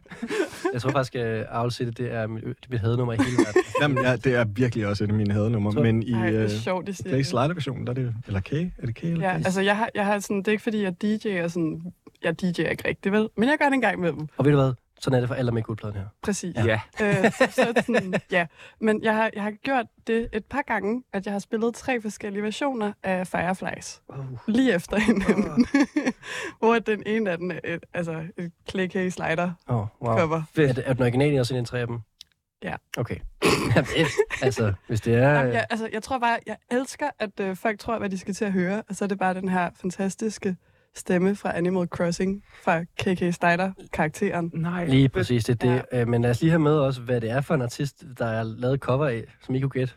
Jeg tror faktisk, at Owl City, det er mit, det er mit hadenummer i hele verden. [LAUGHS] Jamen, ja, det er virkelig også et af mine hadenumre. Så- Men i Ej, det er øh, sjovt, det siger. Slider-versionen, der er det... Eller K? Er det K eller Ja, K? altså jeg har, jeg har sådan, det er ikke fordi, jeg DJ'er sådan, jeg DJ'er ikke rigtigt, vel? Men jeg gør det en gang imellem. Og ved du hvad? Sådan er det for alle med guldpladen her. Præcis. Ja. Øh, så, så sådan, ja. Men jeg har, jeg har gjort det et par gange, at jeg har spillet tre forskellige versioner af Fireflies. Uh. Lige efter hinanden. [LAUGHS] Hvor den ene af dem er et, altså et Clay K. Slider Oh, wow. cover. Er, det, er den originale også en tre af dem? Ja. Okay. [LAUGHS] Altså, hvis det er... Jamen, jeg, altså, jeg tror bare, jeg elsker, at øh, folk tror, hvad de skal til at høre. Og så er det bare den her fantastiske stemme fra Animal Crossing, fra KK Snyder-karakteren. Nej. Lige præcis, det er det. Øh, Men lad os lige have med også, hvad det er for en artist, der er lavet cover af, som I kunne gætte.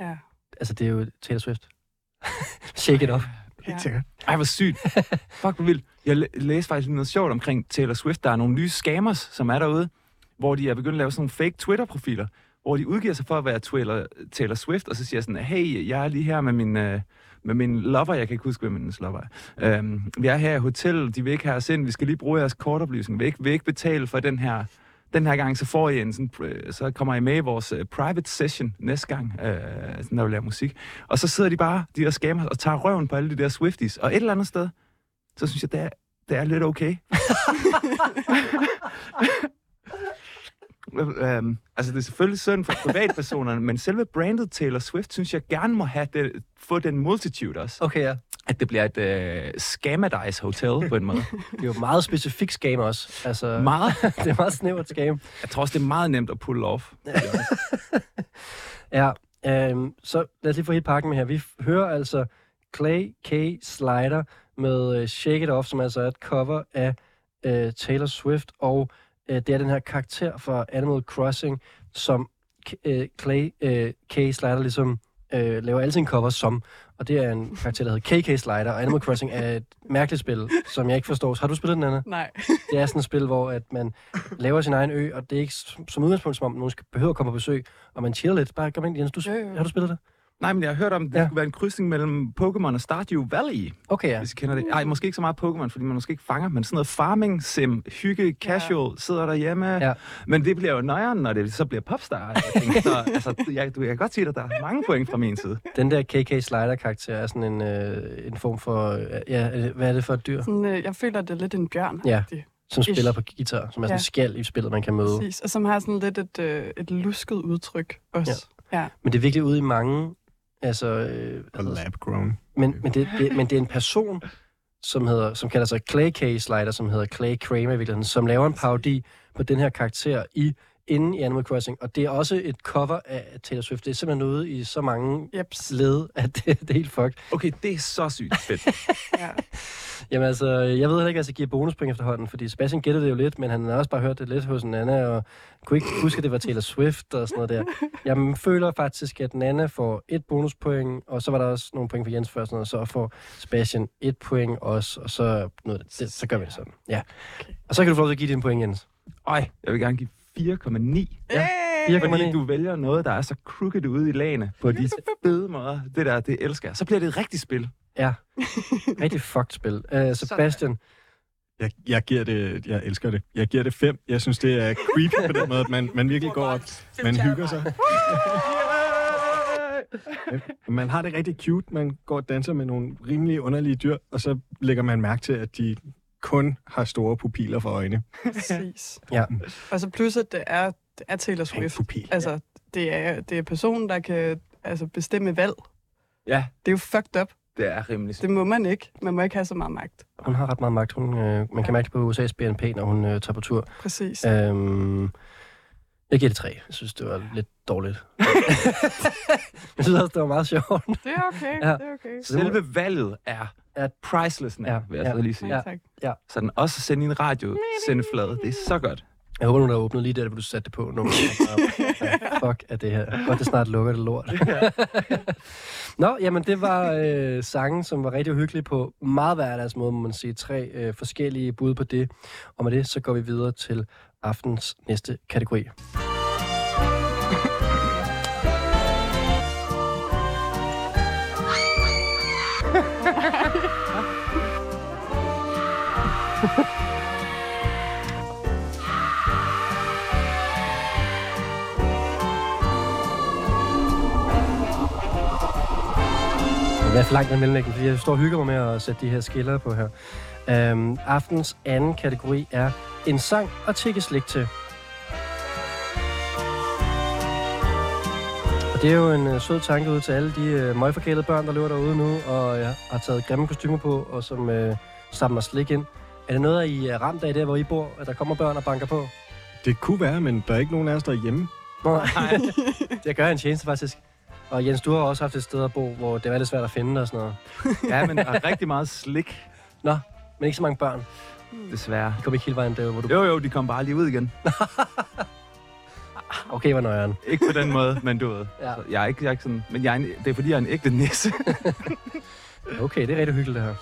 Ja. Altså, det er jo Taylor Swift. [LAUGHS] Shake it off. Helt sikkert. Ej, hvor sygt. [LAUGHS] Fuck, hvor vildt. Jeg læ- læste faktisk noget sjovt omkring Taylor Swift. Der er nogle nye scammers, som er derude, hvor de er begyndt at lave sådan nogle fake Twitter-profiler, hvor de udgiver sig for at være Taylor, Taylor Swift, og så siger sådan, hey, jeg er lige her med min, øh, med min lover, jeg kan ikke huske, hvem min lover er. Øhm, vi er her i hotel, de vil ikke have os ind, vi skal lige bruge jeres kortoplysning, vi vil ikke, vil ikke betale for den her den her gang, så får I en sådan, øh, så kommer I med i vores øh, private session næste gang, øh, når vi laver musik. Og så sidder de bare, de der scammer, og tager røven på alle de der Swifties. Og et eller andet sted, så synes jeg, det er, det er lidt okay. [LAUGHS] øhm, altså, det er selvfølgelig synd for privatpersonerne, men selve brandet Taylor Swift, synes jeg gerne må have det, få den multitude også. Okay, ja. At det bliver et øh, scammadice hotel på en måde. Det er jo meget specifikt scam også. Altså, Meget. [LAUGHS] det er meget snævert scam. Jeg tror også, det er meget nemt at pull off. Ja, [LAUGHS] øhm, så lad os lige få helt pakken med her. Vi hører altså Clay K. Slider med uh, Shake It Off, som altså er et cover af uh, Taylor Swift, og uh, det er den her karakter fra Animal Crossing, som uh, Clay uh, K. Slider ligesom uh, laver alle sine covers som, og det er en karakter, der hedder KK Slider, og Animal Crossing er et mærkeligt spil, som jeg ikke forstår. Har du spillet den, Anna? Nej. [LAUGHS] Det er sådan et spil, hvor at man laver sin egen ø, og det er ikke som som udgangspunkt, som om nogen skal behøver at komme på besøg, og man chiller lidt. Bare kom ind, Jens. Du, Jo, jo. har du spillet det? Nej, men jeg har hørt om, at det Ja. ja. skulle være en krydsning mellem Pokémon og Stardew Valley, Okay, ja. ja. hvis I kender det. Ej, måske ikke så meget Pokémon, fordi man måske ikke fanger, men sådan noget farming sim, hygge, casual, sidder derhjemme. Ja. Men det bliver jo nøjeren, når det så bliver popstar. Jeg tænker, så, altså, jeg, du, jeg kan godt sige, at der er mange point fra min side. Den der KK Slider-karakter er sådan en, øh, en form for... Øh, ja, det- hvad er det for et dyr? Sådan, øh, jeg føler, det er lidt en bjørn. Ja. Som Ish. spiller på guitar, som er sådan en Ja. skald i spillet, man kan møde. Præcis. Og som har sådan lidt et, øh, et lusket udtryk også. Ja. ja. Men det er virkelig ude i mange... Altså, øh, hvad hedder- lab-grown. men, men, det, det, men det er en person, som, hedder, som kalder sig Clay K. Slider, som hedder Clay Kramer i virkeligheden, som laver en parodi på den her karakter i inden i Animal Crossing. Og det er også et cover af Taylor Swift. Det er simpelthen ude i så mange Jeps. led, at det, det er helt fucked. Okay, det er så sygt fedt. [LAUGHS] Ja. Jamen altså, jeg ved heller ikke, at jeg giver bonuspoint efterhånden, fordi Sebastian gættede det jo lidt, men han har også bare hørt det lidt hos Nana, og kunne ikke huske, at det var Taylor Swift og sådan noget der. Jeg føler faktisk, at Nana får et bonuspoint, og så var der også nogle point for Jens før, og sådan noget, så får Sebastian et point også, og så, noget, det, så gør vi det sådan. Ja. Og så kan du få lov til at give din point, Jens. Ej, jeg vil gerne give 4,9. Ja. Hey! 4,9. Fordi du vælger noget, der er så crooked ude i lagene på de fede måder. Det der, det elsker jeg. Så bliver det et rigtigt spil. Ja. Rigtig fucked spil. Uh, Sebastian, Jeg, jeg giver det, jeg elsker det. Jeg giver det fem. Jeg synes, det er creepy på den måde, at man, man virkelig går op, man hygger sig. Man har det rigtig cute. Man går og danser med nogle rimelig underlige dyr, og så lægger man mærke til, at de kun har store pupiller for øjne. Præcis. [LAUGHS] Ja. Og så plus, at det er, det er Taylor Swift. pupil. Altså, det er, det er personen, der kan altså, bestemme valg. Ja, Det er jo fucked up. det er rimelig Det må man ikke. Man må ikke have så meget magt. hun har ret meget magt. Hun, øh, man kan mærke det på USA's BNP, når hun øh, tager på tur. Præcis. Øhm, jeg giver det tre. Jeg synes, det var lidt dårligt. [LAUGHS] jeg synes også, det var meget sjovt. Det er okay. Ja. Det er okay. Selve valget er Ja. priceless, Ja, ja, vil jeg ja. så lige sige. Ja, Ja. tak. Så den også sende i en radio, sende flade. Det er så godt. Jeg håber, nu der er åbnet lige der, hvor du satte det på. Nu. [LAUGHS] Ja, fuck er det her. Godt, det snart lukker det lort. [LAUGHS] Nå, jamen det var øh, sange, som var rigtig uhyggelige på meget hverdags måde, må man sige. Tre øh, forskellige bud på det. Og med det, så går vi videre til aftens næste kategori. For langt den mellemlægning? Fordi jeg står og hygger mig med at sætte de her skiller på her. Øhm, aftens anden kategori er en sang at tække slik til. Og det er jo en øh, sød tanke ud til alle de øh, møgforkælede børn, der løber derude nu, og øh, har taget grimme kostymer på, og som øh, samler slik ind. Er det noget, I er ramt af der, hvor I bor, at der kommer børn og banker på? Det kunne være, men der er ikke nogen af os, der er hjemme. Nå, nej. [LAUGHS] det gør en tjeneste faktisk. Og Jens, du har også haft et sted at bo, hvor det var lidt svært at finde og sådan noget. [LAUGHS] Ja, men der er rigtig meget slik, Nå, men ikke så mange børn. desværre. De kom ikke hele vejen der, hvor du... Jo, jo, de kom bare lige ud igen. [LAUGHS] Okay, hvor nøjeren. Ikke på den måde, men du ved. [LAUGHS] Ja. Så jeg er ikke, jeg er ikke sådan... Men jeg er en, det er fordi, jeg er en ægte nisse. Okay, det er rigtig hyggeligt, det her.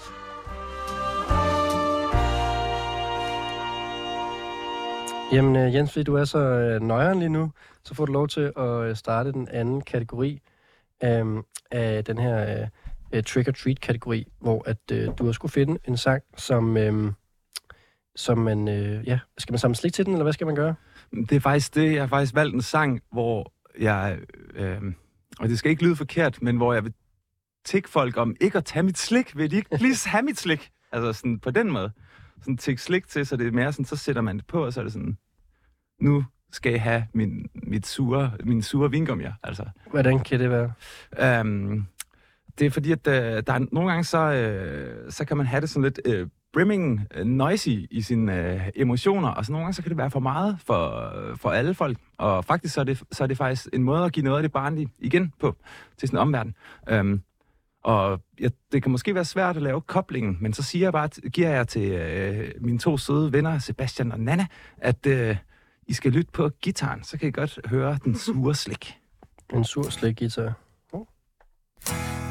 Jamen, øh, Jens, fordi du er så øh, nøjeren lige nu, så får du lov til at øh, starte den anden kategori øh, af den her øh, trick-or-treat-kategori, hvor at øh, du har skulle finde en sang, som, øh, som man... Øh, ja, skal man samle slik til den, eller hvad skal man gøre? Det er faktisk det. Jeg har faktisk valgt en sang, hvor jeg... Øh, og det skal ikke lyde forkert, men hvor jeg vil tikke folk om ikke at tage mit slik. Vil de ikke please [LAUGHS] have mit slik? Altså sådan på den måde. Sådan tikke slik til, så det er mere sådan, så sætter man det på, og så er det sådan... Nu skal jeg have min, mit sure, min sure vingummier, altså. Hvordan kan det være? Um, det er fordi, at uh, der er nogle gange, så, uh, så kan man have det sådan lidt uh, brimming, uh, noisy i sine uh, emotioner, og så nogle gange, så kan det være for meget for, uh, for alle folk. Og faktisk, så er, det, så er det faktisk en måde at give noget af det barnlige igen på til en omverden. Um, og ja, det kan måske være svært at lave koblingen, men så siger jeg bare, giver jeg til øh, mine to søde venner, Sebastian og Nana, at øh, I skal lytte på gitaren, så kan I godt høre den sure slik. En sur slik guitar. Coming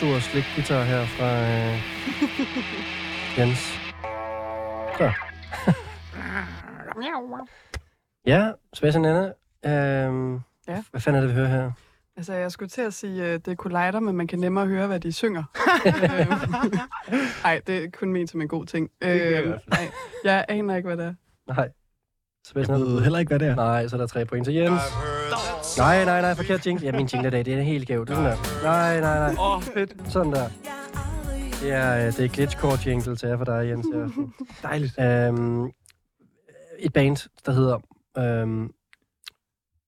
sød, sur slikgitar her fra øh, Jens. Så. [LAUGHS] ja, Sebastian Anna. Øhm, Ja. Hvad fanden er det, vi hører her? Altså, jeg skulle til at sige, at det er collider, men man kan nemmere høre, hvad de synger. [LAUGHS] [LAUGHS] Nej, det er kun ment som en god ting. Øh, nej, jeg aner ikke, hvad det er. Nej. Sebastian, Jeg er ved du- heller ikke, hvad det er. Nej, så er der tre point til Jens. Nej, nej, nej, forkert jingle. Ja, min jingle i dag, det er helt gævt. Det er sådan der. Nej, nej, nej. Åh, oh, fedt. Sådan der. Er, øh, det er glitchcore jingle til jer for dig, Jens. [LAUGHS] Dejligt. Øhm, et band, der hedder... Øhm,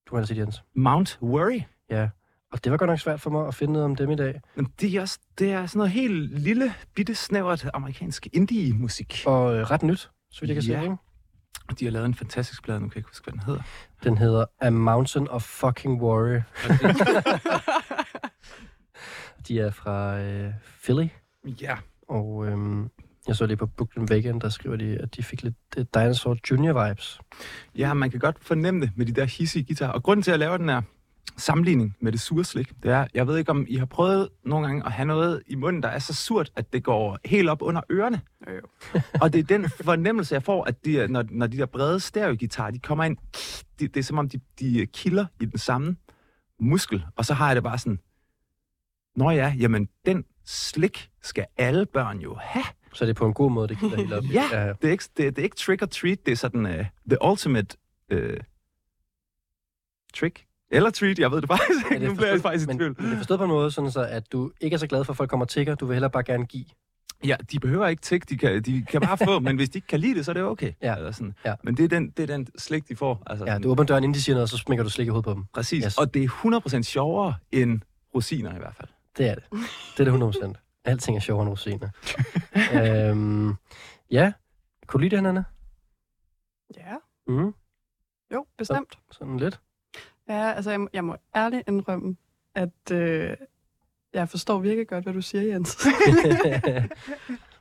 du sige det, Jens. Mount Worry. Ja. Og det var godt nok svært for mig at finde noget om dem i dag. Men det er, også, det er sådan noget helt lille, bitte, snævert amerikansk indie-musik. Og øh, ret nyt, så vidt jeg kan Ja. se, ikke? De har lavet en fantastisk plade, nu kan jeg ikke huske, hvad den hedder. Den hedder A Mountain of Fucking Worry. [LAUGHS] De er fra øh, Philly, ja. og øhm, jeg så lige på Brooklyn Vegan, der skriver de, at de fik lidt øh, Dinosaur Junior vibes. ja, man kan godt fornemme det med de der hissige guitarer. Og grunden til, at jeg laver den her sammenligning med det sure slik, det er, jeg ved ikke, om I har prøvet nogle gange at have noget i munden, der er så surt, at det går helt op under ørerne. Jo, jo. [LAUGHS] Og det er den fornemmelse, jeg får, at de, er- når, når de der brede stereogitar, de kommer ind, det, det er som om, de, de kilder i den samme muskel. Og så har jeg det bare sådan, Nå ja, jamen den slik skal alle børn jo have. Så er det på en god måde, det kilder helt op. Ja, det er ikke, det, det er ikke trick or treat, det er sådan uh, the ultimate uh, trick. Eller treat, jeg ved det faktisk Ja, ikke. det er nu bliver jeg forstået- faktisk i men, tvivl. men det er forstået på en måde, sådan så, at du ikke er så glad for, at folk kommer og tigger. Du vil hellere bare gerne give. Ja, de behøver ikke tikke, de kan, de kan bare få, [LAUGHS] men hvis de ikke kan lide det, så er det okay. Ja. Eller sådan. Ja. Men det er, den, det er den slik, de får. Altså, Ja, sådan- du åbner døren, inden de siger noget, og så smækker du slik i hovedet på dem. Præcis. Yes. Og det er 100% sjovere end rosiner i hvert fald. Det er det. Det er det 100 procent. Alting er sjovere end rosiner. [LAUGHS] øhm, ja. Kunne du lide det, Anna? Ja, Mm, jo, bestemt. sådan lidt. Ja, altså, jeg, må- jeg må ærligt indrømme, at øh, jeg forstår virkelig godt, hvad du siger, Jens. [LAUGHS]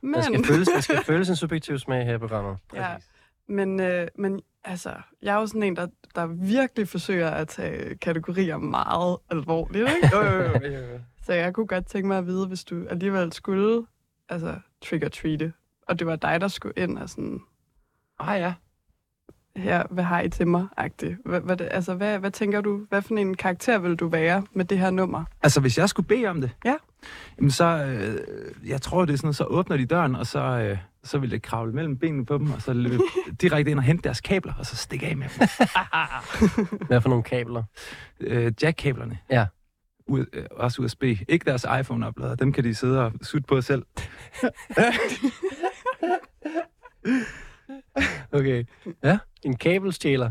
Men, Der skal, føles, der skal føles en subjektiv smag her i programmet. ja, men, øh, men altså, jeg er jo sådan en, der, der virkelig forsøger at tage kategorier meget alvorligt, ikke? [LAUGHS] Jo, jo, jo. jo, jo. Så jeg kunne godt tænke mig at vide, hvis du alligevel skulle altså, trick-or-treate, og det var dig, der skulle ind og sådan, Ah ja. Her, hvad har I til mig? Hvad, hvad, altså, hvad, hvad tænker du, hvad for en karakter vil du være med det her nummer? Altså, hvis jeg skulle bede om det, Ja. jamen så, øh, jeg tror, det er sådan, så åbner de døren, og så, øh, så vil det kravle mellem benene på dem, og så løbe [LAUGHS] direkte ind og hente deres kabler, og så stikke af med dem. [LAUGHS] Hvad for nogle kabler? øh, jack-kablerne. Ja. U- øh, også USB. Ikke deres iPhone-oplader. Dem kan de sidde og sutte på selv. [LAUGHS] [LAUGHS] Okay. Ja, en kabelstjæler.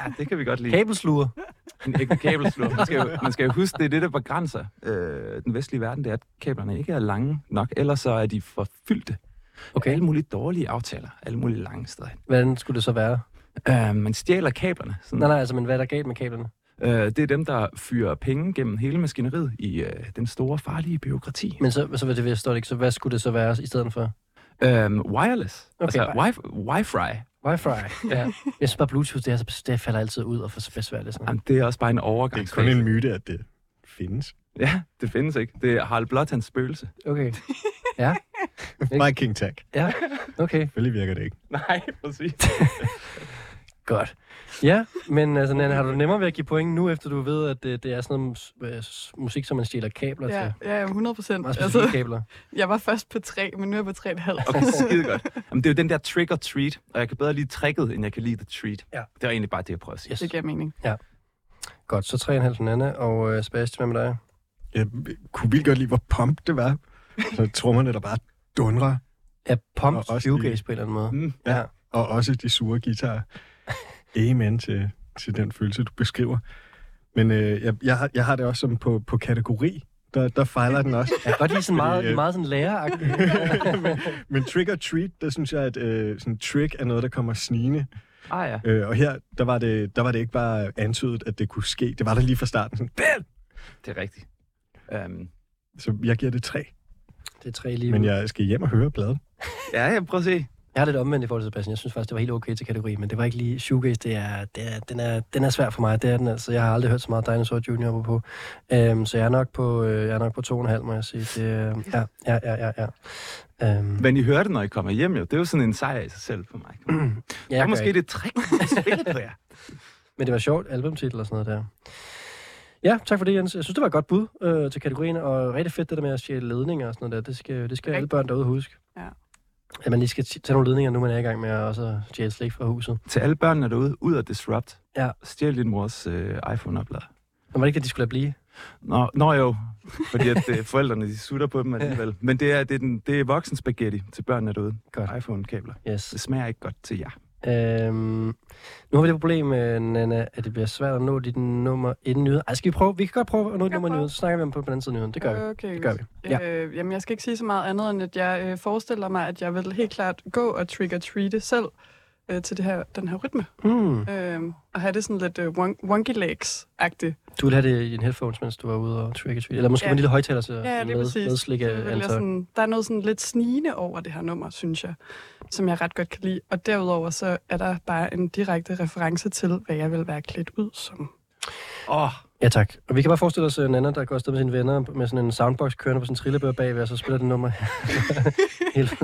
Ja, det kan vi godt lide. Kabelsluger. [LAUGHS] En ægte kabelslur. Man skal, jo, man skal jo huske, det er det, der begrænser øh, den vestlige verden, det er, at kablerne ikke er lange nok, ellers så er de forfyldte. Okay. Okay. Alle mulige dårlige aftaler, alle mulige lange steder. Hvordan skulle det så være? Øh, man stjæler kablerne. Sådan. Nej, nej, altså, men hvad er der galt med kablerne? Øh, det er dem, der fyrer penge gennem hele maskineriet i øh, den store, farlige byråkrati. Men så, så, det jeg ikke, så hvad skulle det så være i stedet for? Øh, wireless. Okay. Altså wi- Wi-Fi. Wi-Fi. Ja. [LAUGHS] Jeg synes bare, Bluetooth, det, er så, det falder altid ud og for besværligt. Sådan. Jamen, det er også bare en Det er kun en myte, at det findes. Ja, det findes ikke. Det er Harald Blåtands spøgelse. Okay. Ja, Bare King Tag. ja, okay. Selvfølgelig virker det ikke. Nej, præcis. [LAUGHS] Godt. Ja, men altså, Nanne, har du nemmere ved at give point nu, efter du ved, at det, det er sådan noget mus- øh, musik, som man stjæler kabler Ja, til? ja, 100 procent. Altså, kabler. [LAUGHS] jeg var først på tre, men nu er jeg på tre og et halvt. Okay, [LAUGHS] skide godt. Jamen, det er jo den der trick or treat, og jeg kan bedre lide tricket, end jeg kan lide the treat. Ja. Det er egentlig bare det, jeg prøver at sige. Yes. Det giver mening. Godt, så 3,5 til Nanne, og øh, Sebastian, hvad med dig? Jeg kunne vildt godt lide, hvor pump det var. Så trommerne, der bare dundrer. Ja, også shoegaze på en eller anden måde. Mm. Ja. Og også de sure guitarer. Amen til, til den følelse, du beskriver. Men øh, jeg, jeg, har, jeg har det også som på, på kategori. Der, der fejler den også. Jeg kan godt lide sådan meget, øh, meget sådan læreragtigt. [LAUGHS] men, men trick or treat, der synes jeg, at øh, sådan trick er noget, der kommer snigende. Ah ja. Øh, og her, der var, det, der var det ikke bare antydet, at det kunne ske. Det var der lige fra starten. Sådan, "Bam!" Det er rigtigt. Um, så jeg giver det tre. det er tre lige Men jeg skal hjem og høre bladet. ja, jeg prøver at se. Jeg har lidt omvendt i forhold til Sebastian. Jeg synes faktisk, det var helt okay til kategori, men det var ikke lige shoegaze. Det er, det er, den, er, den er svær for mig. Det er den altså. Jeg har aldrig hørt så meget Dinosaur Junior på. på. Øhm, så jeg er nok på, øh, jeg er nok på to og en halv, må jeg sige. Det, øh, ja, ja, ja, ja. ja. Øhm, Men I hører det, når I kommer hjem, jo. Det er jo sådan en sejr i sig selv for mig. [CLEARS THROAT] ja, Det er måske ikke. det trick, jeg spiller på jer. [LAUGHS] Men det var sjovt, albumtitel og sådan noget der. Ja, tak for det, Jens. Jeg synes, det var et godt bud øh, til kategorien, og rigtig fedt det der med at stjæle ledninger og sådan noget der. Det skal, det skal alle børn derude huske. Ja. At man lige skal tage nogle ledninger, nu man er i gang med at også stjæle slik fra huset. Til alle børnene derude, ud og disrupt. Ja. Stjæl din mors øh, iPhone-oplader. Men var det ikke det, de skulle lade blive? Nå, nå jo, fordi at, øh, forældrene de sutter på dem alligevel. Men det er, det er, den, det er voksen spaghetti til børnene derude. Godt. iPhone-kabler. Yes. Det smager ikke godt til jer. Øhm, nu har vi det problem, Nana, at det bliver svært at nå dit nummer inden nyhed. Ej, skal vi prøve? Vi kan godt prøve at nå dit nummer i prøve. nyhed. Så snakker vi om på, den anden side nyheden. Det gør vi. Okay, Det gør vi. Ja. Øh, jamen, jeg skal ikke sige så meget andet, end at jeg øh, forestiller mig, at jeg vil helt klart gå og trigger-treate selv øh, til det her, den her rytme. Hmm. Øh, og have det sådan lidt øh, won- wonky legs-agtigt. Du vil have det i dine headphones, mens du var ude og trick. Eller måske Ja. ja. en lille højtaler til Ja, med, medslikke, Så vil jeg antager. sådan, der er noget sådan lidt snigende over det her nummer, synes jeg, som jeg ret godt kan lide. Og derudover så er der bare en direkte reference til, hvad jeg vil være klædt ud som. Åh, oh, Ja, tak. Og vi kan bare forestille os en anden, der går afsted med sine venner med sådan en soundbox kørende på sin trillebør bagved, og så spiller det nummer. [LAUGHS] Helt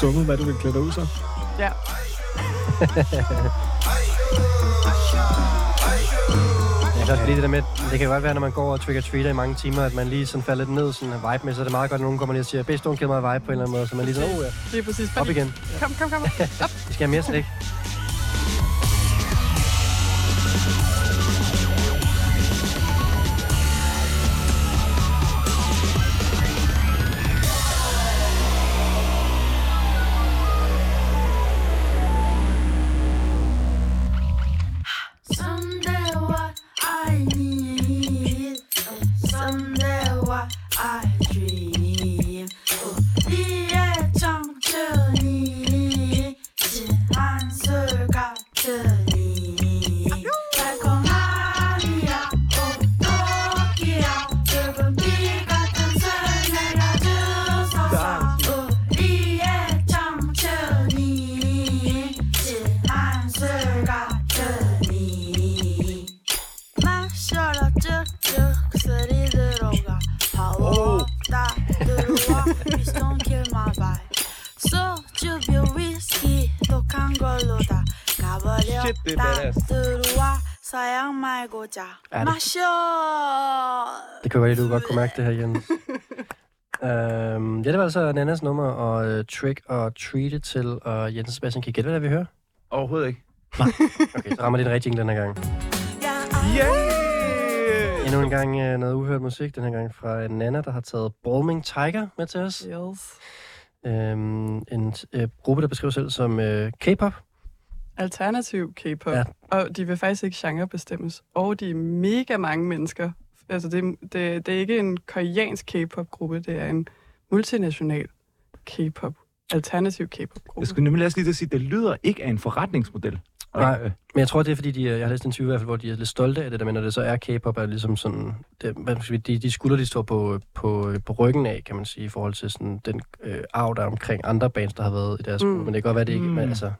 sunget, hvad du vil klæde dig ud så? Ja, [LAUGHS] Jeg kan også lide det der med, det kan godt være, når man går og trick treater i mange timer, at man lige sådan falder lidt ned sådan vibe med, så er det meget godt, når nogen kommer lige og siger, bedst don't kill my vibe på en eller anden måde, så man lige sådan, oh ja, det er præcis. op igen. Kom, kom, kom. [LAUGHS] Vi skal have mere slik. Masha. Ja, det, Masha! Det kunne være, du godt kunne mærke det her, Jens. [LAUGHS] øhm, ja, det var altså Nannas nummer, og uh, Trick og Treated til, og Jens Sebastian kan I gætte, hvad det er, vi hører? Overhovedet ikke. Nej. Okay, så rammer det en rigtig den her gang. Yeah! Endnu en gang uh, noget uhørt musik, den her gang fra Nana, der har taget Balming Tiger med til os. Yes. Øhm, en øh, gruppe, der beskriver selv som øh, K-pop, Alternativ K-pop. Ja. Og de vil faktisk ikke genrebestemmes. Og de er mega mange mennesker. Altså, det, det, det er ikke en koreansk K-pop-gruppe, det er en multinational K-pop. Alternativ K-pop-gruppe. Jeg skulle nemlig også lige til at sige, at det lyder ikke af en forretningsmodel. Nej. Øh, Men jeg tror, det er fordi, de, er- jeg har læst en interview i hvert fald, hvor de er lidt stolte af det der, men når det så er K-pop, er ligesom sådan, det, hvad skal vi, de, de skulder, de står på, på, på ryggen af, kan man sige, i forhold til sådan den øh, arv, der er omkring andre bands, der har været i deres Mm. mm. Men det kan godt være, det ikke, mm. men, altså,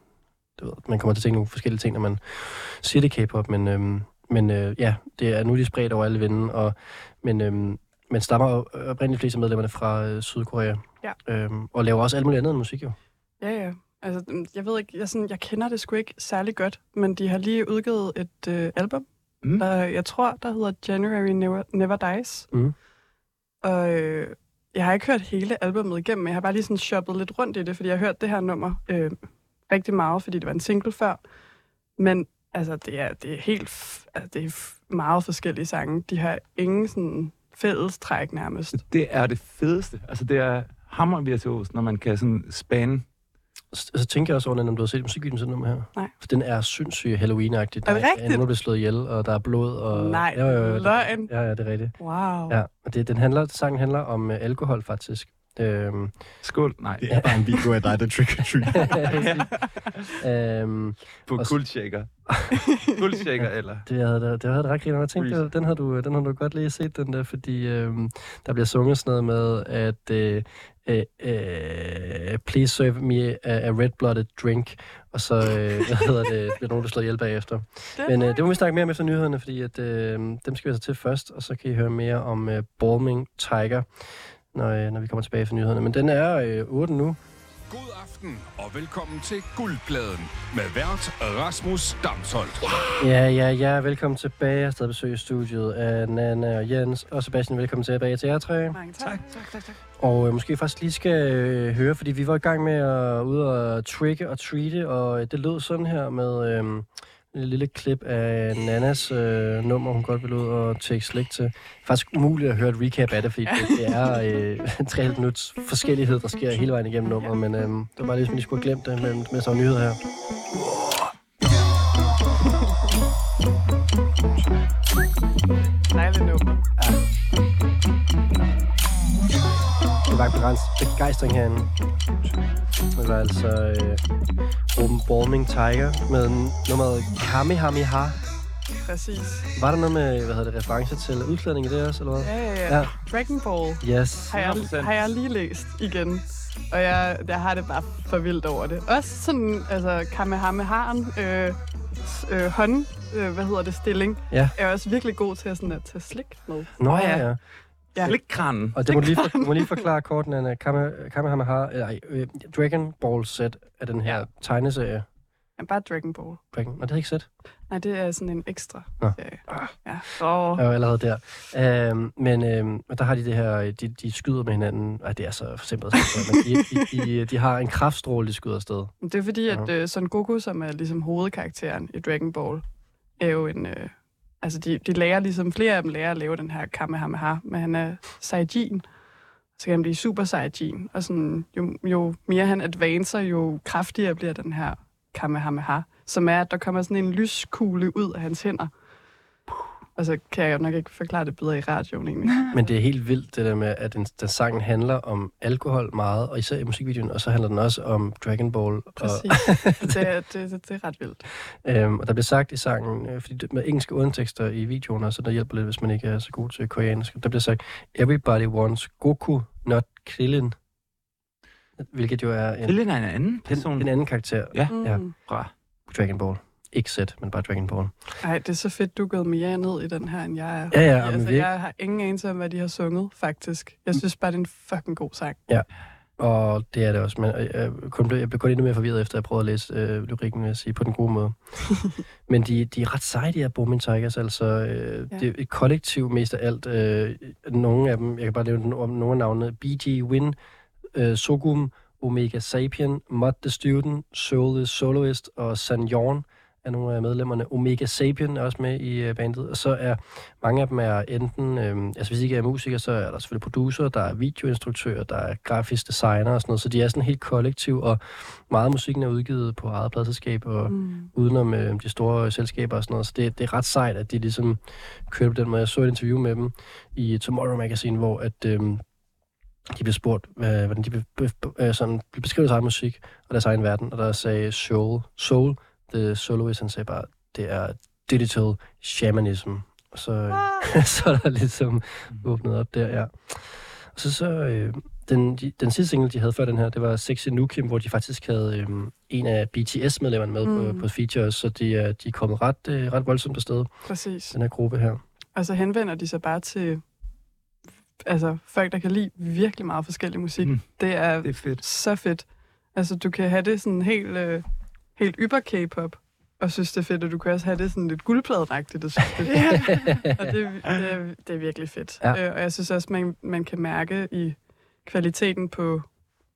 du ved, man kommer til at tænke nogle forskellige ting, når man siger det K-pop, men, øhm, men øh, ja, det er nu de spredt over alle vinde, og, men, øhm, men stammer oprindeligt flest af medlemmerne fra øh, Sydkorea, Ja. øhm, og laver også alt muligt andet end musik, jo. Ja, ja. Altså, mm, jeg ved ikke, jeg, sådan, jeg kender det sgu ikke særlig godt, men de har lige udgivet et øh, album, Mm. der, jeg tror, der hedder January Never, Never Dies. Mm. Og øh, jeg har ikke hørt hele albummet igennem, men jeg har bare lige sådan shoppet lidt rundt i det, fordi jeg har hørt det her nummer øh, rigtig meget, fordi det var en single før. Men altså, det er, det er helt altså, det er meget forskellige sange. De har ingen sådan fælles træk nærmest. Det er det fedeste. Altså, det er hammervirtuos, når man kan sådan spane. Så, så tænker jeg også over, om du har set musikvideoen den nummer her. Nej. For den er sindssygt Halloween-agtig. Der Er det rigtigt? Er nogen, der bliver slået ihjel, og der er blod. Og... Nej, ja, ja, ja, løgn. Ja, ja, det er rigtigt. Wow. Ja, og det, den handler, sangen handler om uh, alkohol, faktisk. Øhm, Skål. Nej, Det er bare en video af dig, der trick or treat. [LAUGHS] øhm, på kuldshaker. [LAUGHS] kuldshaker, eller... det havde det havde det ret griner. Jeg tænkte, den havde, du, den havde du godt lige set, den der, fordi øhm, der bliver sunget sådan noget med, at øh, øh, øh, please serve me a, a red-blooded drink, og så, øh, hvad hedder det, [LAUGHS] bliver nogen, der slår ihjel bagefter. Det er Men øh, det må vi snakke mere om efter nyhederne, fordi at, øh, dem skal vi altså til først, og så kan I høre mere om øh, Balming Tiger, når, øh, når vi kommer tilbage fra nyhederne. Men den er øh, 8 nu. God aften og velkommen til Guldpladen med vært Rasmus Damsholdt. Ja, ja, ja, velkommen tilbage. Jeg er stadig besøg i studiet af Nana og Jens, og Sebastian, velkommen tilbage til jer tre. Mange tak. tak, tak, tak. Og øh, måske faktisk lige skal øh, høre, fordi vi var i gang med at ud og tricke og treate, og øh, det lød sådan her med øh, en lille klip af Nanas øh, nummer, hun godt vil ud og take slik til. Faktisk umuligt at høre et recap af det, fordi det, det er øh, [LAUGHS] 3,5 minuts forskellighed, der sker hele vejen igennem nummeret, men øh, det var bare lige, hvis man lige skulle have glemt det, med, med så nyheder her. Dejligt nummer. Det var en begrænset begejstring herinde. Det var altså øh, gruppen Balming Tiger med nummeret Kamehameha. Præcis. Var der noget med, hvad hedder det, reference til udklædning i det også, eller hvad? Ja, ja, ja. Dragon Ball Yes. har jeg, 100%. har jeg lige læst igen. Og jeg, jeg har det bare for vildt over det. Også sådan, altså, Kamehameha'en, øh, øh, hånd, øh, hvad hedder det, stilling, Ja. er også virkelig god til at, sådan, at tage slik med. Nå, ja, ja. Ja. Ja. Og det må lige, for, må lige forklare kort, Nana. Kame- Kamehameha, eller øh, Dragon Ball set af den her Ja. ja. tegneserie. Ja, bare Dragon Ball. Dragon. Nå, det har jeg ikke set. Nej, det er sådan en ekstra Nå. serie. Ja. Oh. Jeg jo allerede der. Øhm, men øhm, og der har de det her, de, de skyder med hinanden. Ej, det er så forsimplet. men de, de, de, de har en kraftstråle, de skyder afsted. Det er fordi, at Ja. øh, Son Goku, som er ligesom hovedkarakteren i Dragon Ball, er jo en... Øh, altså, de, de lærer ligesom, flere af dem lærer at lave den her Kamehameha, men han er Saiyajin. Så kan han blive Super Saiyajin. Og sådan, jo, jo mere han advancer, jo kraftigere bliver den her Kamehameha. Som er, at der kommer sådan en lyskugle ud af hans hænder. Og så kan jeg jo nok ikke forklare det bedre i radioen egentlig. [LAUGHS] Men det er helt vildt, det der med, at den, den sangen handler om alkohol meget, og især i musikvideoen, og så handler den også om Dragon Ball. Og, Præcis. [LAUGHS] det, er- det, det, det er ret vildt. øhm, og der bliver sagt i sangen, øh, fordi det, med engelske undertekster i videoen, og så der hjælper lidt, hvis man ikke er så god til koreansk, der bliver sagt, Everybody wants Goku, not Krillin. Hvilket jo er en, Krillin er en anden en, person en anden karakter Ja. Mm. Ja. fra... Dragon Ball. Ikke set, men bare Dragon Ball. Ej, det er så fedt, du er gået mere ned i den her, end jeg er. Ja, ja, men altså, virke- jeg har ingen anelse om, hvad de har sunget, faktisk. Jeg synes bare, det er en fucking god sang. Ja. Og det er det også, men jeg, jeg, kun blev, jeg blev kun endnu mere forvirret, efter jeg prøvede at læse øh, lyrikken, vil jeg sige, på den gode måde. [LAUGHS] men de, de er ret seje, de her Booming Tigers, altså øh, Ja. det er et kollektiv mest af alt. Øh, nogle af dem, jeg kan bare nævne om nogle af navnene, BG Win, øh, Sogum, Omega Sapien, Mod the Student, Soul the Soloist og San Jorn er nogle af medlemmerne. Omega Sapien er også med i øh, bandet. Og så er mange af dem er enten, øh, altså hvis de ikke er musikere, så er der selvfølgelig producer, der er videoinstruktører, der er grafisk designer og sådan noget. Så de er sådan helt kollektiv, og meget af musikken er udgivet på eget pladselskab og Mm. udenom øh, de store selskaber og sådan noget. Så det, det er ret sejt, at de ligesom kører på den måde. Jeg så et interview med dem i Tomorrow Magazine, hvor at, øh, de blev spurgt, hvad, hvordan de be, be, øh, sådan, blev beskrevet deres egen musik og deres egen verden, og der sagde Soul, Soul the soloist, han sagde bare, det er digital shamanism. Og så, [LAUGHS] så er der ligesom åbnet op der, ja. Og så, så øh, den, de, den sidste single, de havde før den her, det var Sexy Nukim, hvor de faktisk havde øh, en af BTS-medlemmerne med mm. På, på features, så de er, de er kommet ret, øh, ret voldsomt afsted, Præcis. den her gruppe her. Og så henvender de sig bare til altså, folk, der kan lide virkelig meget forskellig musik. Mm. Det er Det er fedt. så fedt. Altså, du kan have det sådan helt, øh, helt yber K-pop, og synes, det er fedt, og du kan også have det sådan lidt guldpladenagtigt, og synes, det er fedt. og det, det, det er virkelig fedt. Ja. Øh, og jeg synes også, man, man kan mærke i kvaliteten på,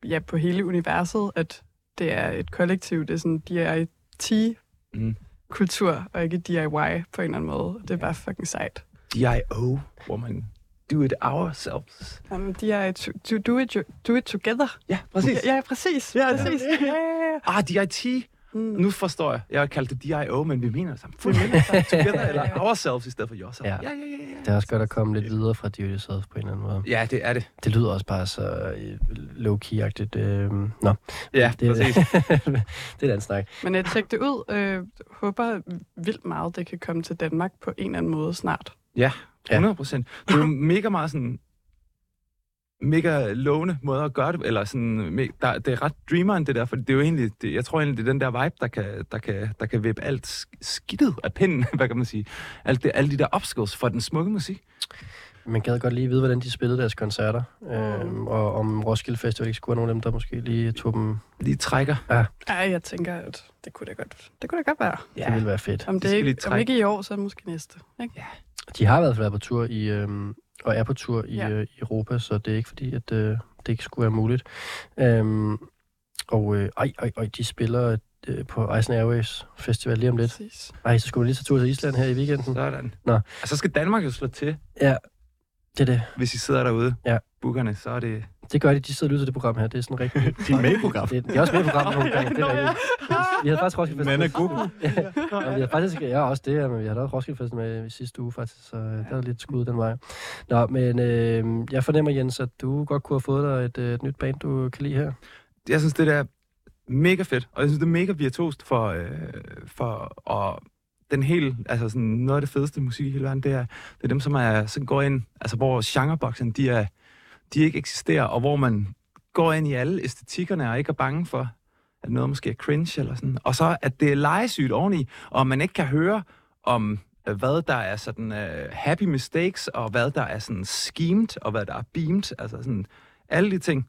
ja, på hele universet, at det er et kollektiv. Det er sådan Mm. DIT-kultur, og ikke DIY på en eller anden måde. Det er bare fucking sejt. DIO, hvor man do it ourselves. Jamen, de er to, to do, it, do it together. Ja, præcis. Ja, ja præcis. Ja, præcis. Ja, ja. Ah, DIT. Mm. Nu forstår jeg. Jeg har kaldt det DIO, men vi mener det samme. Fuldstændig together, eller [LAUGHS] ourselves i stedet for yourself. Ja. ja, ja, ja. ja. Det er også godt at komme lidt videre fra de yourself på en eller anden måde. Ja, det er det. Det lyder også bare så øh, low-key-agtigt. Øh, nå, Ja, det, præcis. [LAUGHS] det er et andet snak. Men jeg tjekke det ud. Øh, håber vildt meget, det kan komme til Danmark på en eller anden måde snart. Ja, Ja. 100 procent. Det er jo mega meget sådan mega lovende måde at gøre det, eller sådan, der, det er ret dreameren det der, for det er jo egentlig, det, jeg tror egentlig, det er den der vibe, der kan, der kan, der kan vippe alt sk- skidtet af pinden, [LAUGHS] hvad kan man sige, alt det, alle de der obstacles for den smukke musik. Man gad godt lige vide, hvordan de spillede deres koncerter, øh, og om Roskilde Festival ikke skulle være nogen af dem, der måske lige tog dem. Lige trækker. Ej, jeg tænker, at det kunne da godt, det kunne da godt være. Ja. Det ville være fedt. Om, Det det ikke, lige om ikke i år, så måske næste. Ikke? De har i hvert fald været på tur i, øh, og er på tur i, Ja. øh, i Europa, så det er ikke fordi, at øh, det ikke skulle være muligt. Øhm, og øh, ej, ej, ej, de spiller øh, på Ice Airways Festival lige om lidt. Præcis. Ej, så skulle vi lige tage tur til Island her i weekenden. Sådan. Nå. Og så skal Danmark jo slå til, Ja, det er det. hvis I sidder derude. Ja. Bookerne, så er det... Det gør de, de sidder og lytter til det program her. Det er sådan rigtig... [LAUGHS] De er med i programmet. Det, de er også med i programmet nogle gange, [LAUGHS] det er rigtigt. Vi havde faktisk Roskilde Festival. Man er god. ja, vi havde faktisk, ja, også det, men vi havde også Roskilde Festival med i sidste uge faktisk, så øh, der er lidt skud den vej. Nå, men øh, jeg fornemmer, Jens, at du godt kunne have fået dig et, øh, et nyt band, du kan lide her. jeg synes, det der er mega fedt, og jeg synes, det er mega virtuost for, øh, for og den hele, altså sådan noget af det fedeste musik i hele verden, det er, det er dem, som er, sådan går ind, altså hvor genreboksen, de, er, de ikke eksisterer, og hvor man går ind i alle æstetikkerne og ikke er bange for, at noget måske er cringe eller sådan. Og så, at det er legesygt oveni, og man ikke kan høre om, øh, hvad der er sådan uh, happy mistakes, og hvad der er sådan schemed, og hvad der er beamed, altså sådan alle de ting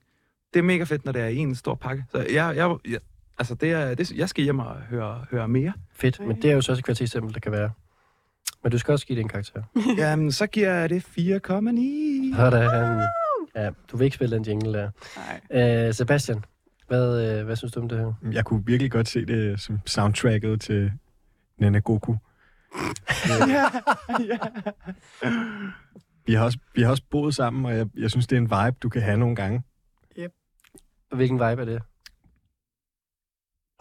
det er mega fedt, når det er i en stor pakke. Så jeg, jeg, jeg altså det er, det, jeg skal hjem og høre, høre mere. Fedt, men det er jo så også et kvalitetstempel, der kan være. Men du skal også give det en karakter. [LAUGHS] Jamen, så giver jeg det 4,9. Sådan. Ja, du vil ikke spille den jingle der. Nej. Øh, Sebastian, hvad, øh, hvad synes du om det her? Jeg kunne virkelig godt se det som soundtracket til Nana Goku. ja, [LAUGHS] ja. [LAUGHS] Vi har også, vi har også boet sammen, og jeg, jeg synes, det er en vibe, du kan have nogle gange. Hvilken vibe er det?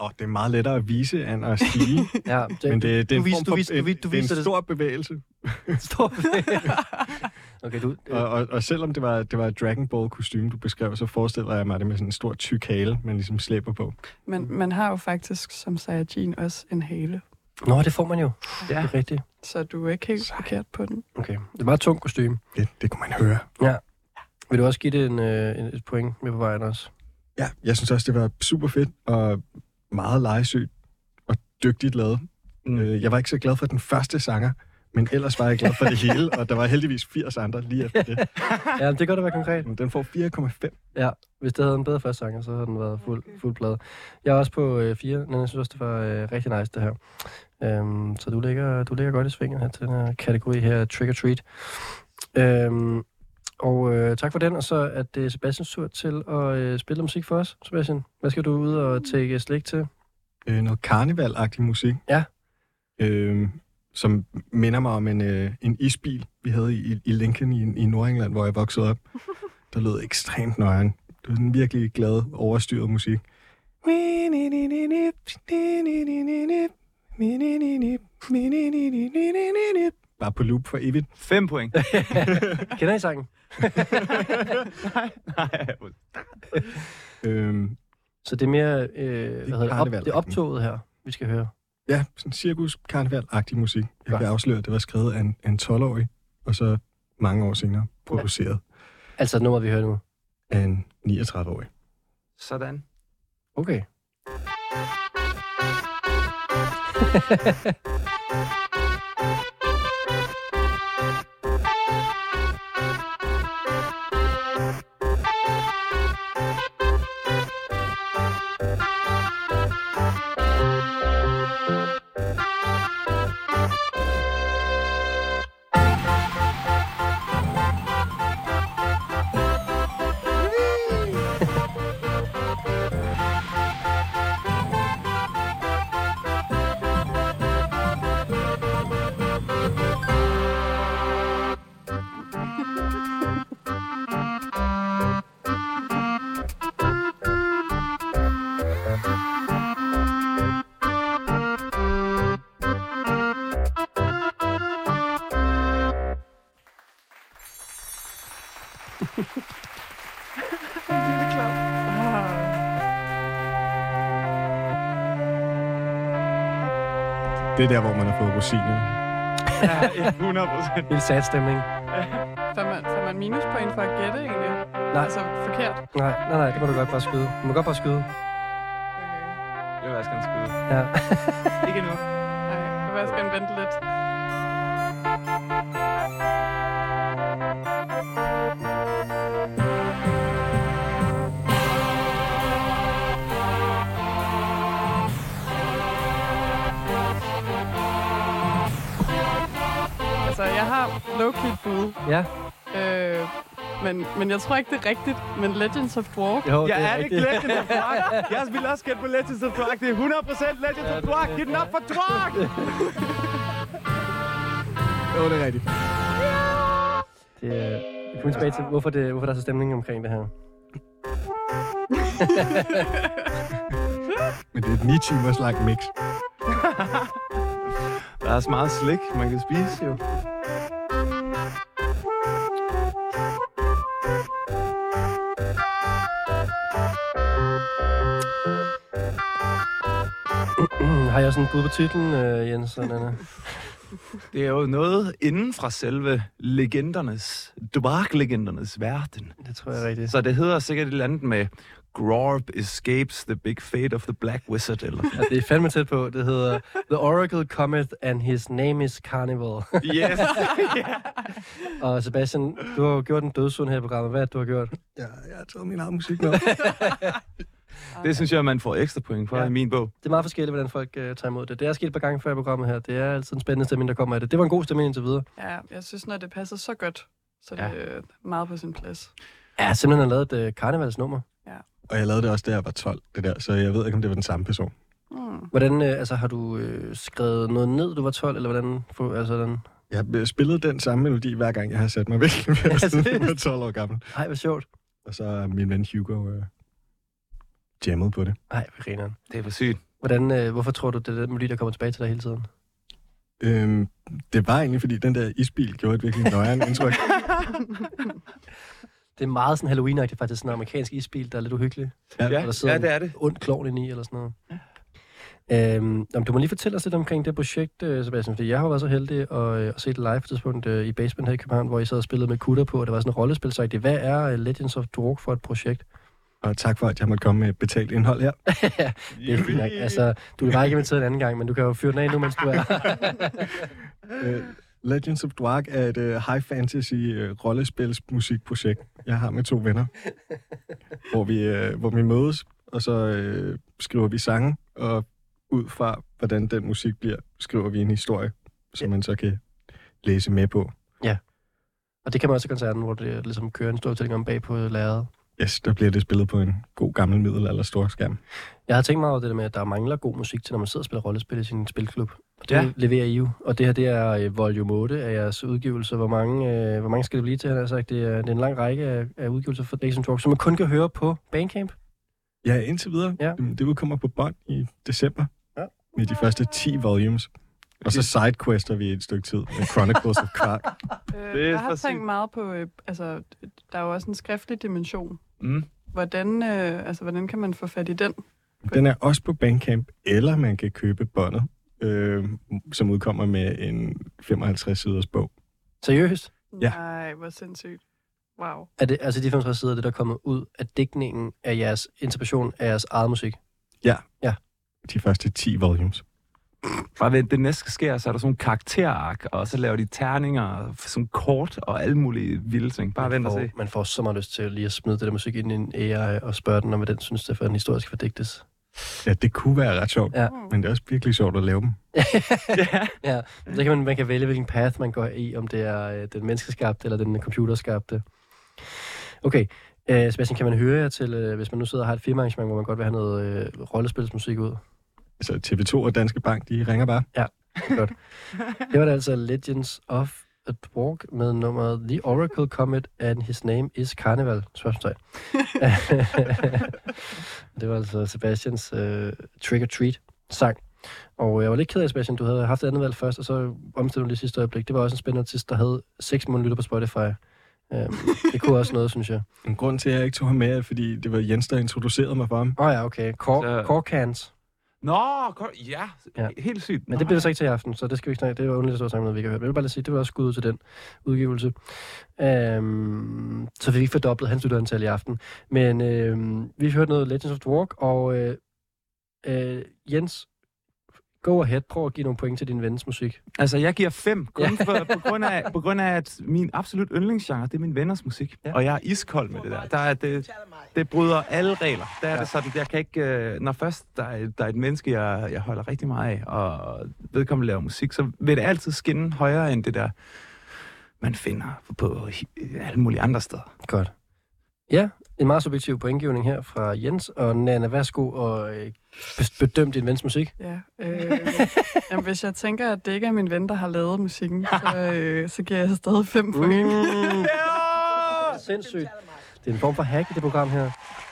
Og det er meget lettere at vise, end at sige. [LAUGHS] Ja, det, Men det, det er du en vis- form du for, vis- du vis- du det er viser en det- stor bevægelse. [LAUGHS] Stor [LAUGHS] Okay, du... Og, og, og selvom det var, det var et Dragon Ball kostume, du beskrev, så forestiller jeg mig det med sådan en stor tyk hale, man ligesom slæber på. Men man har jo faktisk, som Saiyajin, også en hale. Nå, det får man jo. Ja. Det er rigtigt. Så du er ikke helt forkert på den. Okay. Det er meget tungt kostume. Det, det kunne man høre. Vil du også give det en, øh, en, et point med på vejen også? Ja, jeg synes også, det var super fedt og meget legesygt og dygtigt lavet. Mm. Mm. Jeg var ikke så glad for den første sanger, Men ellers var jeg glad for det [LAUGHS] hele, og der var heldigvis 80 andre lige efter det. [LAUGHS] Ja, det kan da være konkret. Men Den får 4,5. Ja, hvis det havde en bedre første sanger, så havde den været fuld, fuld plade. Jeg er også på øh, fire, men jeg synes også, det var øh, rigtig nice, det her. Øhm, så du ligger, du ligger godt i svinget her til den her kategori her, Trick or Treat. Øhm, og øh, tak for den, og så er det Sebastians tur til at øh, spille musik for os. Sebastian, hvad skal du ud og tage slik til? Øh, noget karnevalagtig musik. Ja. Øh, som minder mig om en, øh, en isbil, vi havde i, i Lincoln i, i Nordengland, hvor jeg voksede op. [LAUGHS] Der lød ekstremt nøjeren. Det var sådan virkelig glad, overstyret musik. Bare på loop for evigt. Fem point. [LAUGHS] Kender I sangen? [LAUGHS] Nej, Øhm, Så det er mere øh, hvad hedder det, op, karneval, det er optoget her, vi skal høre. ja, sådan cirkus karneval-agtig musik. Jeg kan afsløre, at det var skrevet af en, af en 12-årig, og så mange år senere produceret Altså nummeret, vi hører nu. af en 39-årig. Sådan. Okay. [LAUGHS] Det er der, hvor man har fået rosiner. Ja, 100 procent. Lille sad stemning. Får man, får man minuspoint for at gætte egentlig? Nej. Altså forkert. Nej, nej, nej, det må du godt bare skyde. Du må godt bare skyde. Jeg vil også gerne skyde. Ja. Ikke endnu. Nej, jeg vil også gerne vente lidt. Altså, jeg har low-key bud, ja. øh, men, men jeg tror ikke, det er rigtigt. Men Legends of Dwarf, Jo, [LAUGHS] Jeg er rigtigt. ikke Legends of Dwarf. Jeg vil også gætte på Legends of Dwarf. Det er 100 procent Legends of Dwarf. Giv den op for Dwarf! Jo, det er rigtigt. Det, er- vi kommer tilbage til, hvorfor, det, hvorfor der er så stemning omkring det her. [LAUGHS] Men det er et 9 timers langt mix. [LAUGHS] Der er så meget slik, man kan spise jo. [CLEARS THROAT] Har jeg også en bud på titlen, øh, Jens og Nana? [LAUGHS] Det er jo noget inden fra selve legendernes, Dwarf-legendernes verden. Det tror jeg rigtigt. Så det hedder sikkert et eller andet med Grorb escapes the big fate of the Black Wizard, eller Ja, det er fandme tæt på. Det hedder The Oracle Cometh, and his name is Carnival. [LAUGHS] Yes! [LAUGHS] og Sebastian, du har jo gjort en dødsund her i programmet. Hvad er det, du har gjort? Ja, jeg har taget min egen musik med. [LAUGHS] det synes jeg, man får ekstra point for Ja. ja. i min bog. Det er meget forskelligt, hvordan folk øh, tager imod det. Det er sket et par gange før i programmet her. Det er altid en spændende stemning, der kommer af det. Det var en god stemning indtil videre. ja, jeg synes, når det passer så godt, så er Ja. det øh, meget på sin plads. Ja, simpelthen har lavet et øh, karnevalsnummer. Og jeg lavede det også, da jeg var 12, det der. Så jeg ved ikke, om det var den samme person. Mm. Hvordan, øh, altså, har du øh, skrevet noget ned, du var 12, eller hvordan? For, altså, den... Jeg har spillet den samme melodi, hver gang jeg har sat mig væk, siden jeg var 12 år gammel. Ej, hvor sjovt. Og så er min ven Hugo øh, jammet på det. Ej, hvor grineren. Det er for sygt. Hvordan, øh, hvorfor tror du, det er den melodi, der kommer tilbage til dig hele tiden? Øhm, det var egentlig, fordi den der isbil gjorde et virkelig nøjeren indtryk. [LAUGHS] Det er meget sådan Halloween-agtigt, faktisk. Sådan en amerikansk isbil, der er lidt uhyggelig. Ja, der sidder ja det er det. ond klovn ind i, eller sådan noget. Øhm, jamen, du må lige fortælle os lidt omkring det projekt, øh, Sebastian, fordi jeg har været så heldig at, øh, at se det live på et tidspunkt øh, i Basement her i København, hvor I sad og spillede med kutter på, og det var sådan en rollespil. Hvad er Legends of Dwarf for et projekt? Og tak for, at jeg måtte komme med betalt indhold her. [LAUGHS] Det er fint nok. Altså, du er bare ikke inviteret en anden gang, men du kan jo fyre den af nu, mens du er her. [LAUGHS] Øh, Legends of Dwark er et uh, high fantasy uh, rollespilsmusikprojekt, jeg har med to venner. [LAUGHS] hvor, vi, uh, hvor vi mødes, og så uh, skriver vi sange, og ud fra, hvordan den musik bliver, skriver vi en historie, som man så kan læse med på. Og det kan man også i koncerten, hvor det ligesom kører en stor fortælling om bag på lærredet. Yes, der bliver det spillet på en god gammel middelalder stor skærm. Jeg har tænkt mig over det der med, at der mangler god musik til, når man sidder og spiller rollespil i sin spilklub. Og det Ja. leverer I jo. Og det her, det er øh, volume 8 af jeres udgivelse. Hvor mange, øh, hvor mange skal det blive til? Han har sagt, det er, det er en lang række af, af udgivelser for Days Talk, som man kun kan høre på Bandcamp. Ja, indtil videre. Ja. Det udkommer på bånd i december. Ja. Med de første 10 volumes. Og så sidequester vi et stykke tid med Chronicles of Quark. [LAUGHS] Øh, er jeg har tænkt meget på, øh, altså, der er jo også en skriftlig dimension. Mm. Hvordan, øh, altså, hvordan kan man få fat i den? Den er også på Bandcamp, eller man kan købe båndet, øh, som udkommer med en 55-siders bog. Seriøst? Ja. Nej, hvor sindssygt. Wow. Er det, altså de 65 sider, det der er kommet ud af dækningen af jeres interpretation af jeres eget musik? De første 10 volumes. Bare vent, det næste sker, så er der sådan nogle karakterark, og så laver de terninger, og sådan kort og alle mulige vilde ting. Bare vent og se. man får så meget lyst til lige at smide det der musik ind i en AI og spørge den, om hvad den synes, det er for en historisk fordægtes. Ja, det kunne være ret sjovt, Ja. men det er også virkelig sjovt at lave dem. [LAUGHS] ja. Ja, så kan man, man kan vælge, hvilken path man går i, om det er øh, den menneskeskabte eller den computerskabte. Okay, øh, Sebastian, kan man høre jer til, øh, hvis man nu sidder og har et firmaarrangement, hvor man godt vil have noget øh, rollespilsmusik ud? Altså TV2 og Danske Bank, de ringer bare. Godt. Det var det altså Legends of a Dwark med nummeret The Oracle Comet and His Name is Carnival. Spørgsmålstegn. [LAUGHS] [LAUGHS] det var altså Sebastians øh, Trick or Treat sang. Og jeg var lidt ked af, Sebastian, du havde haft et andet valg først, og så omstillede du lige sidste øjeblik. Det var også en spændende artist, der havde 6 millioner lytter på Spotify. Um, det kunne også noget, synes jeg. En grund til, at jeg ikke tog ham med, er, fordi det var Jens, der introducerede mig for ham. Åh oh, ja, okay. Core, Så- Core Cans. Nå, ja. Ja. Helt sygt. Men det bliver så ikke til i aften, så det skal vi ikke snakke. Det var underligt at sammen med, vi kan høre. Men Jeg vil bare lige sige, det var også skud ud til den udgivelse. Øhm, så vi fik fordoblet hans lytterantal i aften. Men øhm, vi hørte noget Legends of the Walk, og øh, øh, Jens, go ahead. Prøv at give nogle point til din vens musik. Altså, jeg giver fem, kun for, på, grund af, på grund af, at min absolut yndlingsgenre, det er min venners musik. Ja. Og jeg er iskold med det der. der er det, det bryder alle regler. Der er ja. det sådan, jeg kan ikke... øh, Når først der er, der er et menneske, jeg, jeg holder rigtig meget af, og vedkommende laver musik, så vil det altid skinne højere end det der, man finder på alle mulige andre steder. Godt. Ja, en meget subjektiv pointgivning her fra Jens. Og Nana, værsgo og øh, bes- bedøm din vens musik. Ja, øh, jamen, hvis jeg tænker, at det ikke er min ven, der har lavet musikken, så, øh, så giver jeg stadig fem point. Mm, sindssygt. Det er en form for hack i det program her.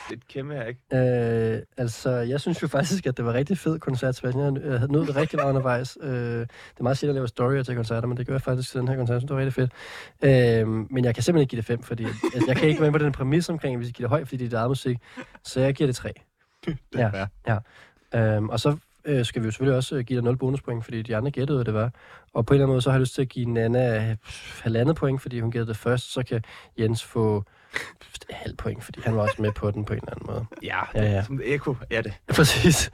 Det er et kæmpe hack. Øh, altså, jeg synes jo faktisk, at det var rigtig fed koncert, Sebastian. Jeg havde nødt det rigtig meget undervejs. Øh, det er meget sjældent at lave storyer til koncerter, men det gør jeg faktisk til den her koncert. Jeg synes, det var rigtig fedt. Øh, men jeg kan simpelthen ikke give det fem, fordi altså, jeg kan ikke gå ind på den præmis omkring, at vi skal give det højt, fordi det er dit eget musik. Så jeg giver det tre. [LAUGHS] Det Ja. fair. Øhm, og så øh, skal vi jo selvfølgelig også øh, give dig 0 bonuspoint, fordi de andre gættede, hvad det var. Og på en eller anden måde, så har jeg lyst til at give Nana øh, halvandet point, fordi hun gættede det først. Så kan Jens få [LAUGHS] halv point, fordi han var også med på den på en eller anden måde. Ja, Ja, ja. som Echo er det. [LAUGHS] Præcis.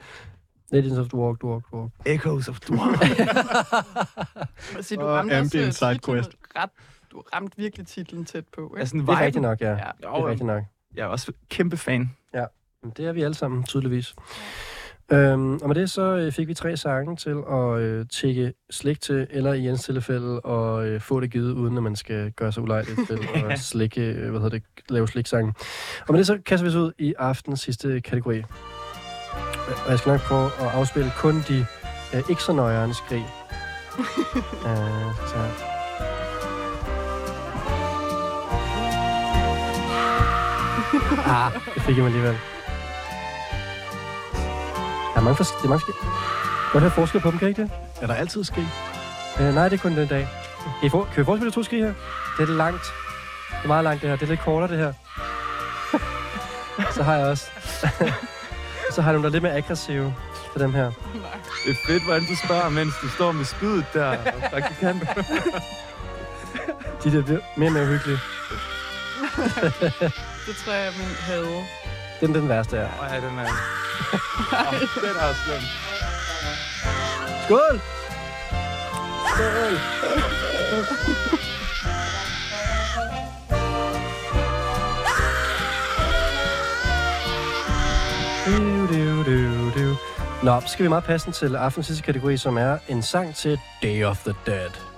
Legends of the Walk, Walk, Walk. Echoes of Dwarf. Så du Og ramte også ambient titlen sidequest. ret, du ramte virkelig titlen tæt på. Ikke? altså, Det er rigtigt nok, ja. Ja. Det er rigtigt nok. Jeg er også kæmpe fan. Det er vi alle sammen, tydeligvis. Øhm, og med det så øh, fik vi tre sange til at øh, tække slik til, eller i Jens tilfælde, og øh, få det givet, uden at man skal gøre sig ulejligt [LAUGHS] til at slikke, øh, hvad hedder det, lave sliksange. Og med det så kaster vi os ud i aftens sidste kategori. Og jeg skal nok prøve at afspille kun de øh, ikke så nøjere skrig. [LAUGHS] øh, så. [LAUGHS] Ah, det fik jeg mig alligevel. Der er mange, fors- det er mange sk- Godt have forskel på dem, kan I ikke det? Er der altid skrig? Øh, nej, det er kun den dag. Kan I, for- kan I forestille to skrig her? Det er lidt langt. Det er meget langt, det her. Det er lidt kortere, det her. Så har jeg også... [LAUGHS] så har jeg nogle, der er lidt mere aggressive for dem her. Det er fedt, hvordan du spørger, mens du står med spydet der. Praktikant. De der bliver mere og mere uhyggelige. Det tror jeg, min havde. Den er den værste her. Åh, ja, den er den er slem. Skål! Skål! Du, du, skal vi meget passe til aftenens sidste kategori, som er en sang til Day of the Dead.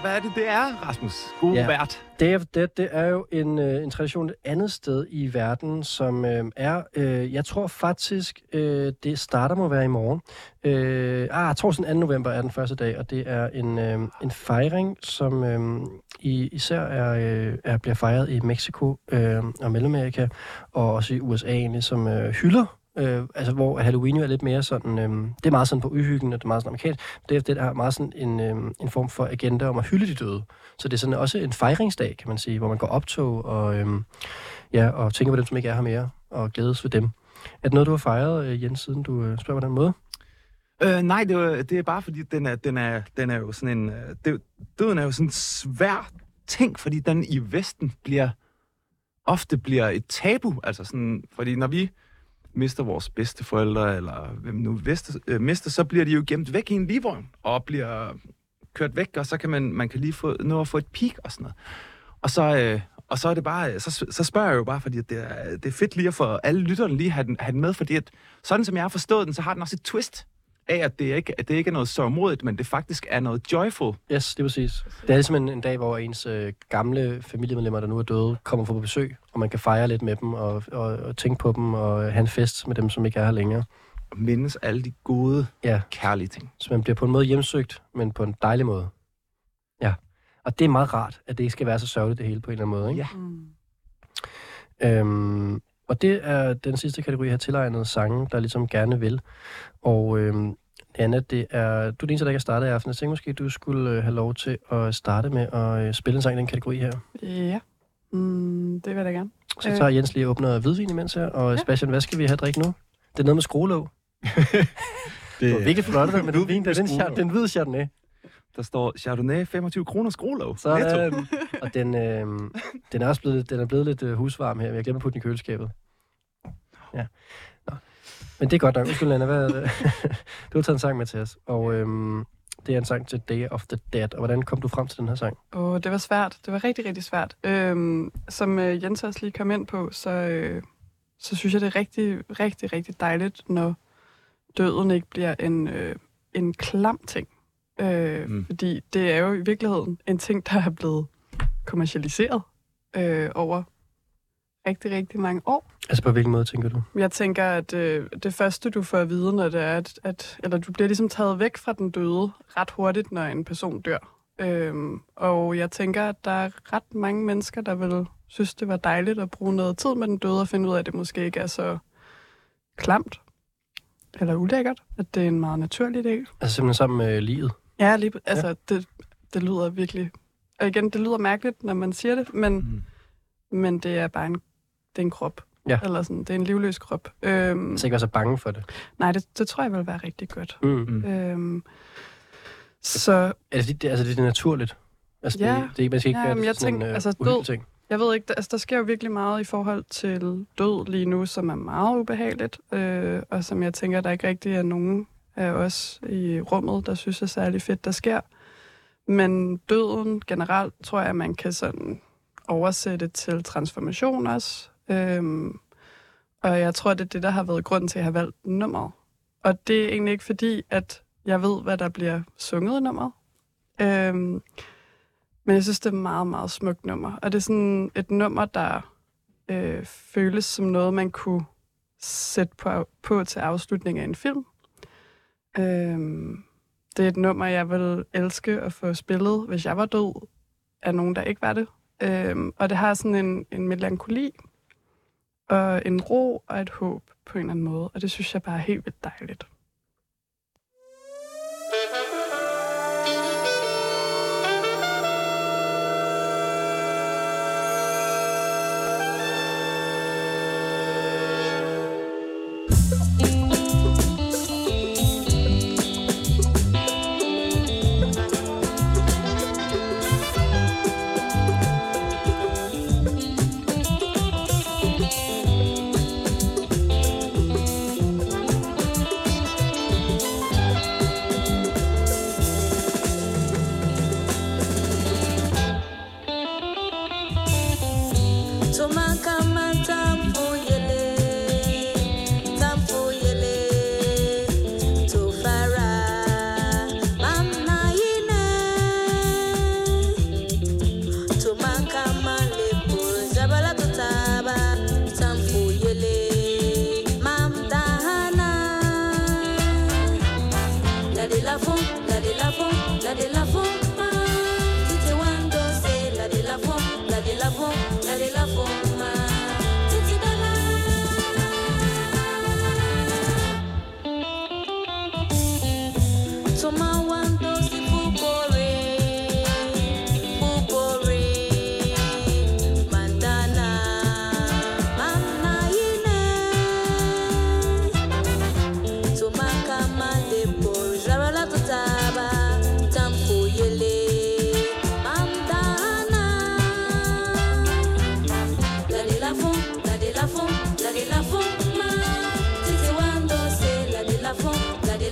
Hvad er det, det er, Rasmus? God Ja. vært. Day of Dead, det er jo en, øh, en tradition et andet sted i verden, som øh, er, øh, jeg tror faktisk, øh, det starter må være i morgen. Øh, ah, sådan 2. november er den første dag, og det er en, øh, en fejring, som øh, i, især er, øh, er, bliver fejret i Mexico øh, og Mellemamerika, og også i USA egentlig, som øh, hylder Øh, altså, hvor Halloween jo er lidt mere sådan, øh, det er meget sådan på uhyggen, og det er meget sådan amerikansk. Det er det, er meget sådan en, øh, en form for agenda om at hylde de døde. Så det er sådan også en fejringsdag, kan man sige, hvor man går optog og, øh, ja, og tænker på dem, som ikke er her mere, og glædes ved dem. Er det noget, du har fejret, øh, Jens, siden du øh, spørger på den måde? Øh, nej, det er, det er bare fordi, den er, den er, den er jo sådan en... Øh, det, døden er jo sådan en svær ting, fordi den i Vesten bliver ofte bliver et tabu. Altså sådan, fordi når vi mister vores bedsteforældre, eller hvem nu mister, øh, mister, så bliver de jo gemt væk i en livvogn, og bliver kørt væk, og så kan man, man kan lige få, nå at få et peak og sådan noget. Og så, øh, og så er det bare, så, så spørger jeg jo bare, fordi det er, det er fedt lige at få alle lytterne lige have den, have den med, fordi at, sådan som jeg har forstået den, så har den også et twist af, at det ikke, at det ikke er noget sørmodigt, men det faktisk er noget joyful. Yes, det er præcis. Det er ligesom en, en dag, hvor ens øh, gamle familiemedlemmer, der nu er døde, kommer på besøg, og man kan fejre lidt med dem, og, og, og tænke på dem, og have en fest med dem, som ikke er her længere. Og mindes alle de gode, Ja. kærlige ting. Så man bliver på en måde hjemsøgt, men på en dejlig måde. Ja. Og det er meget rart, at det ikke skal være så sørgeligt det hele på en eller anden måde. Ikke? Ja. Mm. Øhm, og det er den sidste kategori, jeg har tilegnet sange, der ligesom gerne vil. Og øhm, Anna, det er, du er den eneste, der ikke har startet i aften. Jeg tænkte måske, du skulle øh, have lov til at starte med at øh, spille en sang i den kategori her. Ja, mm, det vil jeg da gerne. Så Øh. tager Jens lige og åbner hvidvin imens her. Og Ja. Sebastian, hvad skal vi have at drikke nu? Det er noget med skruelåg. [LAUGHS] Det var virkelig flot, det med den vin. Det er den, char- den hvide chardonnay. Der står Chardonnay 25 kroner skruelov. Så, Netto. øhm, [LAUGHS] og den, øh, den er også blevet, den er blevet lidt øh, husvarm her. men Jeg glemte at putte den i køleskabet. Ja. Nå. Men det er godt nok. Undskyld, Anna. Hvad, [LAUGHS] du har taget en sang med til os. Og øhm, det er en sang til Day of the Dead. Og hvordan kom du frem til den her sang? Åh, det var svært. Det var rigtig, rigtig svært. Øhm, som øh, Jens også lige kom ind på, så, øh, så synes jeg, det er rigtig, rigtig, rigtig dejligt, når døden ikke bliver en, øh, en klam ting. Øh, Mm. Fordi det er jo i virkeligheden en ting, der er blevet kommercialiseret øh, over rigtig, rigtig mange år. Altså på hvilken måde, tænker du? Jeg tænker, at øh, det første, du får at vide, når det er, at, at eller du bliver ligesom taget væk fra den døde ret hurtigt, når en person dør. Øhm, og jeg tænker, at der er ret mange mennesker, der vil synes, det var dejligt at bruge noget tid med den døde, og finde ud af, at det måske ikke er så klamt eller ulækkert, at det er en meget naturlig del. Altså simpelthen sammen med livet. Ja, lige, altså, ja. Det, det lyder virkelig... Og igen, det lyder mærkeligt, når man siger det, men, Mm. men det er bare en, det er en krop. Ja. Eller sådan, det er en livløs krop. Øhm, Så ikke være så bange for det. Nej, det, det tror jeg vil være rigtig godt. Mm. Mm. Øhm, så Altså, det, det, altså, det er naturligt. Altså, Ja. det, det, er- man skal ikke Ja, gøre jeg sådan tænker, en øh, altså, død- ting. jeg ved ikke, der, altså, der sker jo virkelig meget i forhold til død lige nu, som er meget ubehageligt, øh, og som jeg tænker, der ikke rigtig er nogen af os i rummet, der synes er særlig fedt, der sker. Men døden generelt, tror jeg, man kan sådan oversætte til transformation også. Øhm, og jeg tror, det er det, der har været grunden til, at jeg har valgt nummeret. Og det er egentlig ikke fordi, at jeg ved, hvad der bliver sunget i nummeret. Øhm, men jeg synes, det er et meget, meget smukt nummer. Og det er sådan et nummer, der øh, føles som noget, man kunne sætte på, på til afslutningen af en film. Øhm, det er et nummer, jeg ville elske at få spillet, hvis jeg var død, af nogen, der ikke var det. Øhm, og det har sådan en, en melankoli, og en ro og et håb på en eller anden måde. Og det synes jeg bare er helt vildt dejligt.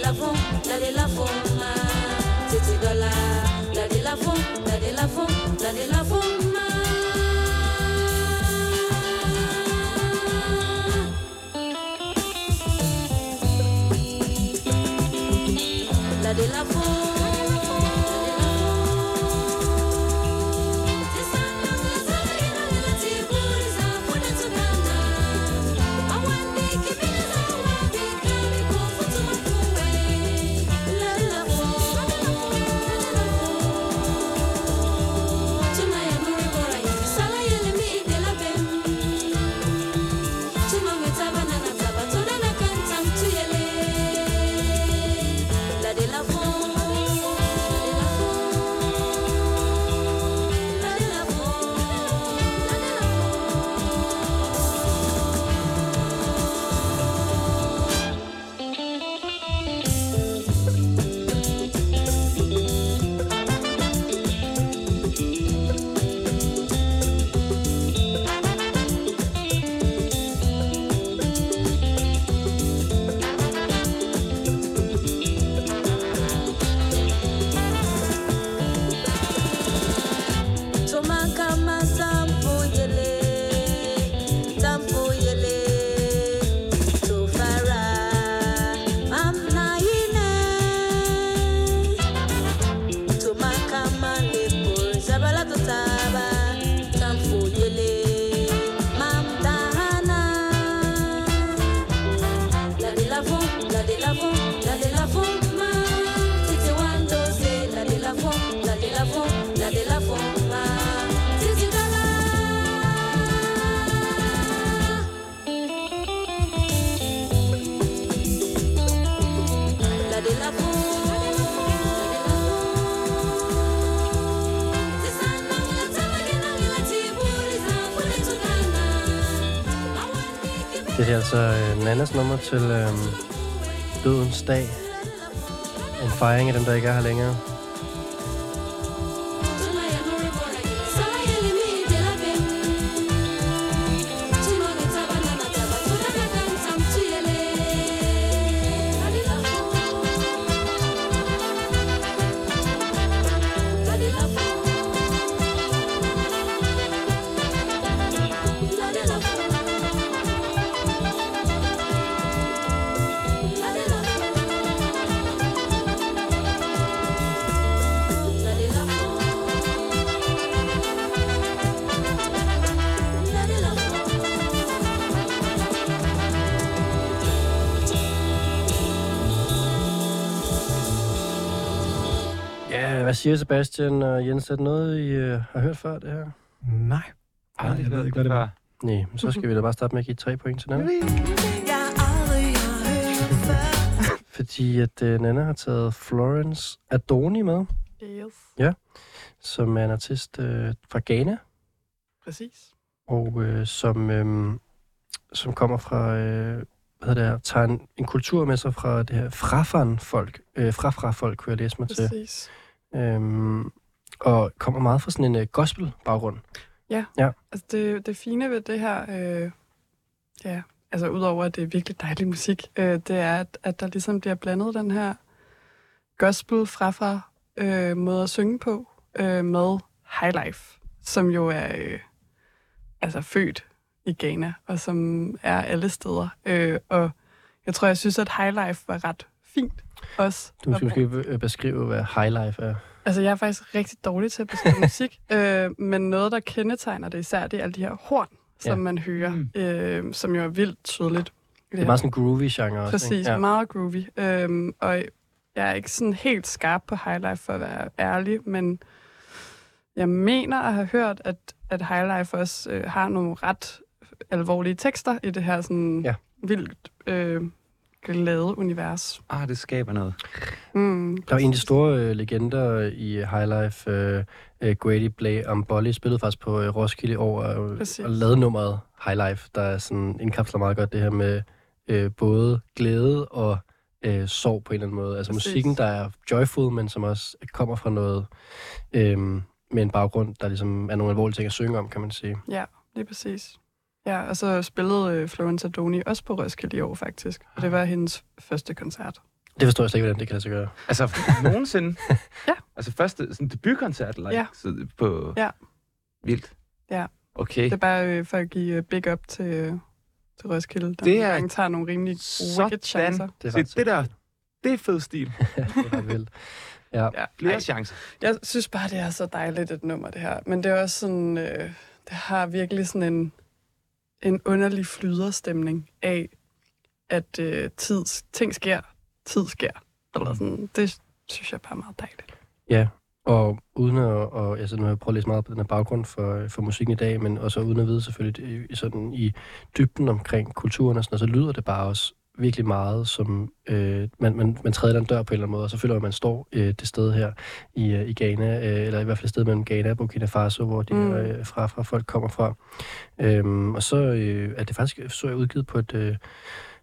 l'avant, d'aller l'avant. Nannas nummer til øhm, Dødens Dag. En fejring af dem, der ikke er her længere. Siger Sebastian og Jens? Er det noget, I øh, har hørt før, det her? Nej. Aldrig jeg ved hørt ikke, hvad det var. Nej, men så skal vi da bare starte med at give tre point til Nana. [LAUGHS] Fordi at øh, Nana har taget Florence Adoni med, Yes, som er en artist øh, fra Ghana, præcis. og øh, som, øh, som kommer fra, øh, hvad hedder det her, tager en, en kultur med sig fra det her frafan-folk, øh, frafra-folk, kunne jeg læse mig til. Præcis. Øhm, og kommer meget fra sådan en øh, gospel-baggrund. Altså det, det fine ved det her, øh, ja, altså udover at det er virkelig dejlig musik, øh, det er, at, at der ligesom bliver blandet den her gospel fra fra øh, måde at synge på øh, med highlife, som jo er øh, altså født i Ghana, og som er alle steder. Øh, og jeg tror, jeg synes, at highlife var ret fint også. Du skal måske øh, beskrive, hvad highlife er. Altså, jeg er faktisk rigtig dårlig til at beskrive [LAUGHS] musik, øh, men noget, der kendetegner det især, det er alle de her horn, som Ja. man hører, Mm. øh, som jo er vildt tydeligt. Det er meget sådan groovy genre også, Præcis, ikke? ja. meget groovy. Øhm, og jeg er ikke sådan helt skarp på Highlife, for at være ærlig, men jeg mener at have hørt, at, at Highlife også øh, har nogle ret alvorlige tekster i det her sådan Ja. vildt øh, glade univers. Ah, det skaber noget. Mm, Der var en af de store øh, legender i Highlife, øh, øh, Grady Blay Amboli, spillede faktisk på øh, Roskilde år og, og lavede nummeret Highlife, der er sådan indkapsler meget godt det her med øh, både glæde og øh, sorg på en eller anden måde. Altså Præcis. musikken, der er joyful, men som også kommer fra noget øh, med en baggrund, der ligesom er nogle alvorlige ting at synge om, kan man sige. Ja, lige præcis. Ja, og så spillede øh, Florence Adoni også på Roskilde i år, faktisk. Og det var hendes første koncert. Det forstår jeg slet ikke, hvordan det kan lade sig gøre. Altså, nogensinde? [LAUGHS] Ja. Altså, første sådan, debutkoncert like, Ja. så, på... Ja. Vildt. Ja. Okay. Det er bare øh, for at give øh, big up til, øh, til Roskilde, der Det er- gange tager nogle rimelig Sådan. wicked chancer. Det er Se, det der, det er fed stil. [LAUGHS] det er vildt. Ja. Ja. Flere Ej, chancer. Jeg synes bare, det er så dejligt et nummer, det her. Men det er også sådan, øh, det har virkelig sådan en, en underlig flyderstemning af, at øh, tid, ting sker, tid sker. Eller sådan, det synes jeg bare er meget dejligt. Ja, og uden at, og, altså nu har jeg prøvet at læse meget på den her baggrund for, for musikken i dag, men også uden at vide selvfølgelig i- sådan i dybden omkring kulturen og sådan så lyder det bare også virkelig meget som, øh, man, man, man træder den dør på en eller anden måde, og så føler man, at man står øh, det sted her i, øh, i Ghana, øh, eller i hvert fald et sted mellem Ghana og Burkina Faso, hvor de Mm. øh, fra, fra folk kommer fra. Øhm, og så øh, er det faktisk, så jeg udgivet på et øh,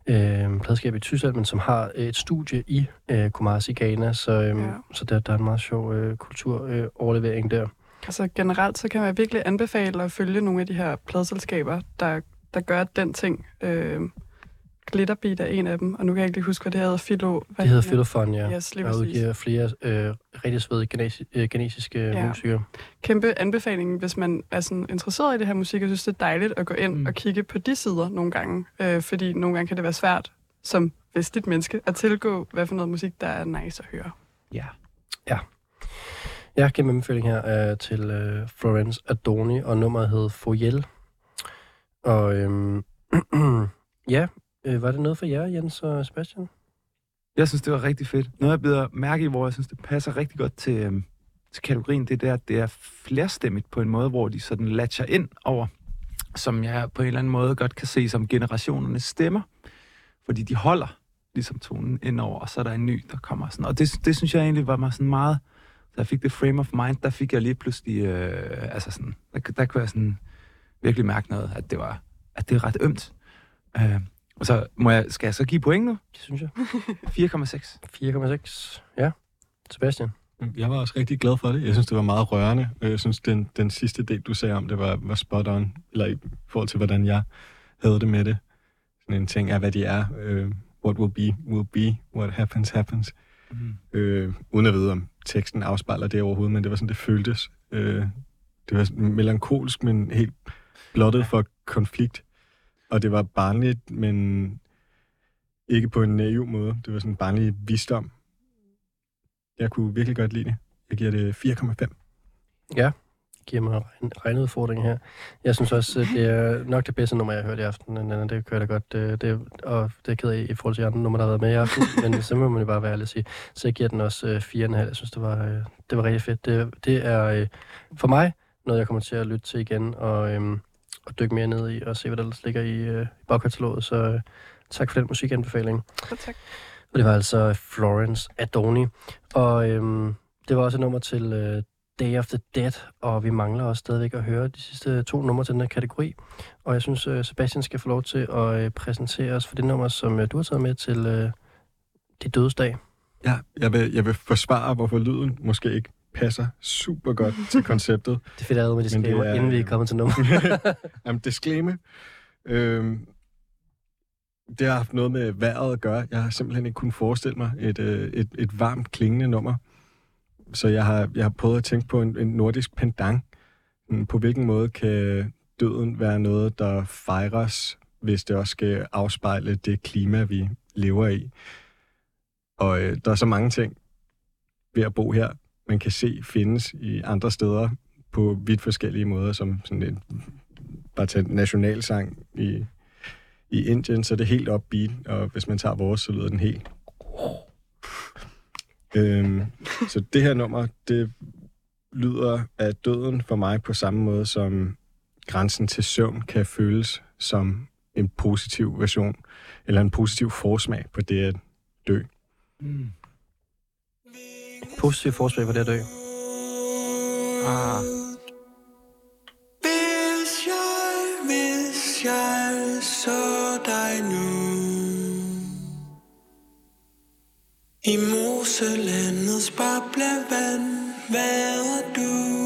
øh, pladskab i Tyskland, men som har et studie i øh, Kumasi, Ghana, så, øh, Ja. så der, der er en meget sjov øh, kulturoverlevering øh, overlevering der. Altså generelt, så kan man virkelig anbefale at følge nogle af de her pladselskaber, der, der gør den ting. Øh, Glitterbeat er en af dem, og nu kan jeg ikke lige huske, hvad det hedder. Philo, hvad Det hedder Philofon, ja. Yes, lige og præcis. udgiver flere øh, rigtig svede øh, genesiske Ja. ja. musikere. Kæmpe anbefaling, hvis man er sådan interesseret i det her musik, og synes, det er dejligt at gå ind Mm. og kigge på de sider nogle gange. Øh, fordi nogle gange kan det være svært som vestligt menneske at tilgå, hvad for noget musik, der er nice at høre. Ja. Jeg har kæmpe anbefaling her øh, til øh, Florence Adoni, og nummeret hed Foyel. Og øhm, [CLEARS THROAT] ja, øh, var det noget for jer, Jens og Sebastian? Jeg synes, det var rigtig fedt. Noget, jeg bliver mærke i, hvor jeg synes, det passer rigtig godt til, øh, til kategorien, det er der, at det er flerstemmigt på en måde, hvor de sådan latcher ind over, som jeg på en eller anden måde godt kan se som generationernes stemmer. Fordi de holder ligesom tonen indover, og så er der en ny, der kommer sådan. Og det, det synes jeg egentlig var mig sådan meget... Da jeg fik det frame of mind, der fik jeg lige pludselig... Øh, altså sådan, der, der kunne jeg sådan virkelig mærke noget, at det var at det er ret ømt. Øh, og så må jeg, skal jeg så give point nu? Det synes jeg. [LAUGHS] 4,6. 4,6. Ja. Sebastian? Jeg var også rigtig glad for det. Jeg synes, det var meget rørende. Jeg synes, den, den sidste del, du sagde om det, var, var spot on. Eller i forhold til, hvordan jeg havde det med det. Sådan en ting er, hvad de er. Uh, what will be, will be. What happens, happens. Mm. Øh, uden at vide, om teksten afspejler det overhovedet, men det var sådan, det føltes. Øh, det var sådan melankolsk, men helt blottet for konflikt. Og det var barnligt, men ikke på en naiv måde. Det var sådan en barnlig visdom. Jeg kunne virkelig godt lide det. Jeg giver det 4,5. Ja, giver mig en regneudfordring her. Jeg synes også, det er nok det bedste nummer, jeg har hørt i aften. Anden, det kører da godt. øh, Det, og det er ked af i forhold til de andre numre, der har været med i aften. [LAUGHS] men så må man jo bare være ærlig at sige. Så jeg giver den også øh, 4,5. Jeg synes, det var, øh, det var rigtig fedt. Det, det er øh, for mig noget, jeg kommer til at lytte til igen og, øh, og dykke mere ned i og se, hvad der ellers ligger i, øh, i bagkataloget. Så øh, tak for den musikanbefaling. Så tak. Og det var altså Florence Adoni. Og øhm, det var også et nummer til øh, Day of the Dead, og vi mangler også stadigvæk at høre de sidste to numre til den her kategori. Og jeg synes, øh, Sebastian skal få lov til at øh, præsentere os for det nummer, som øh, du har taget med til øh, De Dødes Dag. Ja, jeg vil, jeg vil forsvare, hvorfor lyden måske ikke passer super godt til [LAUGHS] konceptet. Det er fedt at med Men det disclaimer, er- inden vi er kommet til nummer. [LAUGHS] Jamen, disclaimer. Øhm, det har haft noget med vejret at gøre. Jeg har simpelthen ikke kunnet forestille mig et, øh, et, et varmt klingende nummer. Så jeg har, jeg har prøvet at tænke på en, en nordisk pendant. Mm, På hvilken måde kan døden være noget, der fejres, hvis det også skal afspejle det klima, vi lever i? Og øh, der er så mange ting ved at bo her, man kan se findes i andre steder på vidt forskellige måder, som sådan en bare tage en nationalsang i, i Indien, så er det helt upbeat, og hvis man tager vores, så lyder den helt... Øhm, så det her nummer, det lyder af døden for mig på samme måde, som grænsen til søvn kan føles som en positiv version, eller en positiv forsmag på det at dø. Mm positivt forslag på det at dø. Ah. Hvis jeg, hvis jeg så dig nu I moselandets boblevand, hvad er du?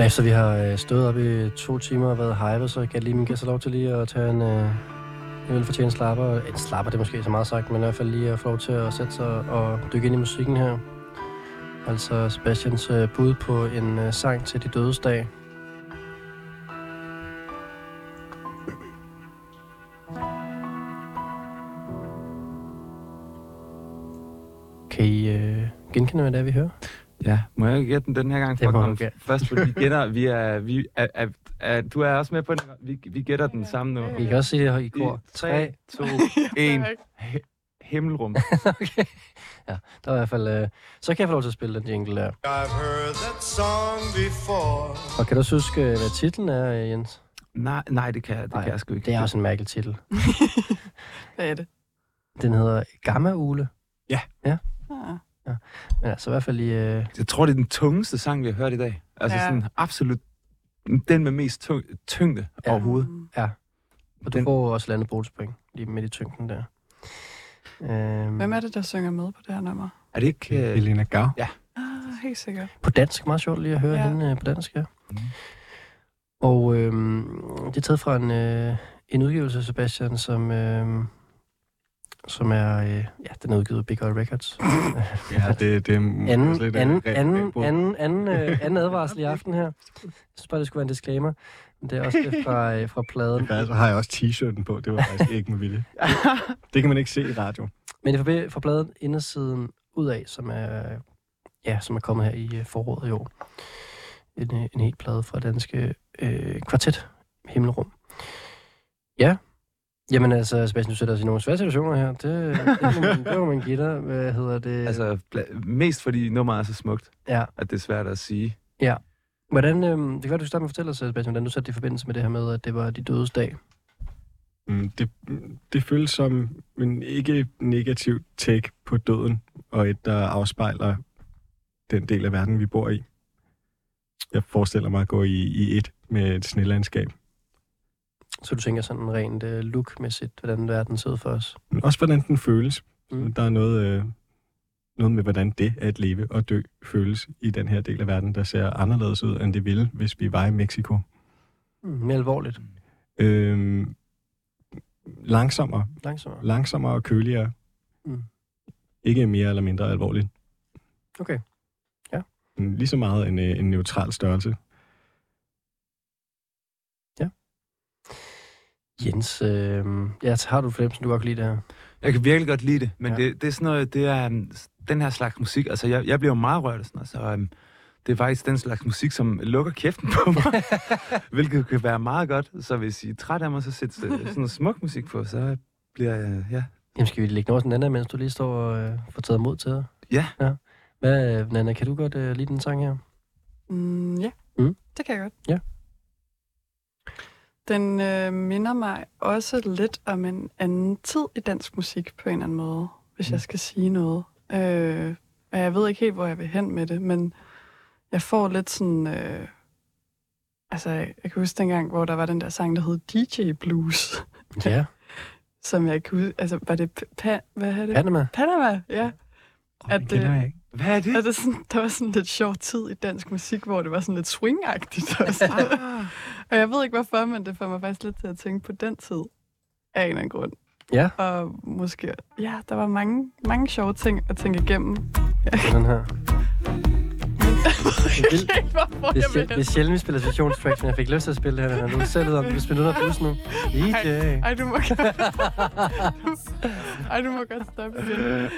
Ja, så vi har øh, stået op i to timer og været hype, så gav jeg lige min gæster lov til lige at tage en, øh, en velfortjent slapper. En slapper, det er måske så meget sagt, men i hvert fald lige at få lov til at sætte sig og dykke ind i musikken her. Altså Sebastians øh, bud på en øh, sang til de dødes dag. Kan I øh, genkende, hvad det er, vi hører? Ja, gætte den den her gang? For at komme først, fordi vi gætter, vi er, [LAUGHS] vi er, er, er, du er også med på den. Vi, vi gætter den samme nu. I kan også sige det i kor. 3, 2, 1. Himmelrum. [LAUGHS] okay. Ja, der var i hvert fald... Øh, så kan jeg få lov til at spille den jingle der. I've heard that song before. Og kan du også huske, øh, hvad titlen er, øh, Jens? Nej, nej, det kan, det Nej, kan jeg sgu ikke. Det er også en mærkelig titel. [LAUGHS] Hvad er det? Den hedder Gamma Ule. Ah. Men altså i hvert fald lige... Øh, Jeg tror, det er den tungeste sang, vi har hørt i dag. Altså Ja. sådan absolut den med mest tung, tyngde Ja. overhovedet. Mm. og du Den- får også landet bonuspoint lige midt i tyngden der. Øhm, Hvem er det, der synger med på det her nummer? Er det ikke... Øh, Øh, Elena Gav. Ah, helt sikkert. På dansk, meget sjovt lige at høre ja. Ja. hende øh, på dansk, ja. Mhm. Og øhm, det er taget fra en, øh, en udgivelse, Sebastian, som, øh, som er, øh, ja, den er udgivet Big Oil Records. [LAUGHS] Ja, det, det er anden, lidt, øh, anden, anden, anden, anden, øh, [LAUGHS] anden advarsel i aften her. Jeg synes bare, det skulle være en disclaimer. Men det er også det fra, øh, fra pladen. Ja, så har jeg også t-shirten på. Det var faktisk ikke med vilje. [LAUGHS] Det kan man ikke se i radio. Men det er fra, fra pladen indersiden ud af, som er, ja, som er kommet her i øh, foråret i år. En, øh, en helt plade fra danske øh, kvartet Himmelrum. Ja. Jamen altså, Sebastian, du sætter os i nogle svære situationer her. Det, det, må, man, det må man give dig. Hvad hedder det? altså, mest fordi nummeret er så smukt, ja. at det er svært at sige. Hvordan, øh, det kan være, du starter med at fortælle os, Sebastian, hvordan du satte det i forbindelse med det her med, at det var de dødes dag. Mm, Det, det føles som en ikke negativ take på døden, og et, der afspejler den del af verden, vi bor i. Jeg forestiller mig at gå i, i et med et snelandskab. Så du tænker sådan rent øh, lookmæssigt, hvordan verden ser ud for os. Men også hvordan den føles. Mm. Der er noget, øh, noget med, hvordan det at leve og dø føles i den her del af verden, der ser anderledes ud, end det ville, hvis vi var i Mexico. Mm, mere alvorligt. Øhm, langsommere, Langsommere. langsommere og køligere. Mm. Ikke mere eller mindre alvorligt. Okay. Ja. Lige så meget en, øh, en neutral størrelse. Jens, øh, ja, så har du fornemmelsen, du godt kan lide det her? Jeg kan virkelig godt lide det, men Ja. det, det er sådan noget, det er um, den her slags musik, altså jeg, jeg bliver jo meget rørt af sådan noget, så um, det er faktisk den slags musik, som lukker kæften på mig, [LAUGHS] hvilket kan være meget godt, så hvis I er træt af mig, så sæt øh, sådan noget smuk musik på, så bliver jeg, ja. Jamen, skal vi lægge noget sådan anden, mens du lige står og øh, får taget mod til dig? Ja. ja. Hvad, Nana, kan du godt øh, lide den sang her? Mm, ja, Mm. det kan jeg godt. Ja. Den øh, minder mig også lidt om en anden tid i dansk musik på en eller anden måde, hvis Mm. jeg skal sige noget. Øh, og jeg ved ikke helt, hvor jeg vil hen med det, men jeg får lidt sådan... Øh, altså, jeg kan huske dengang, hvor der var den der sang, der hed DJ Blues, [LAUGHS] Ja. som jeg kan huske... Altså, var det... Pa, hvad er det? Panama. Panama, ja. At, kender øh, jeg ikke. Hvad er det? at det sådan, der var sådan lidt sjov tid i dansk musik, hvor det var sådan lidt swingagtigt [LAUGHS] også. Og jeg ved ikke hvorfor, men det får mig faktisk lidt til at tænke på den tid af en eller anden grund. Ja. Og måske, ja, der var mange, mange sjove ting at tænke igennem. Den her. [LAUGHS] Ved ikke, hvorfor Det er, sjæl- det er sjældent, vi spiller situationstracks, men jeg fik lyst til at spille det her. Nu er selv ud om, du spiller af bussen nu. DJ. Ej, du må Ej, du må godt stoppe igen.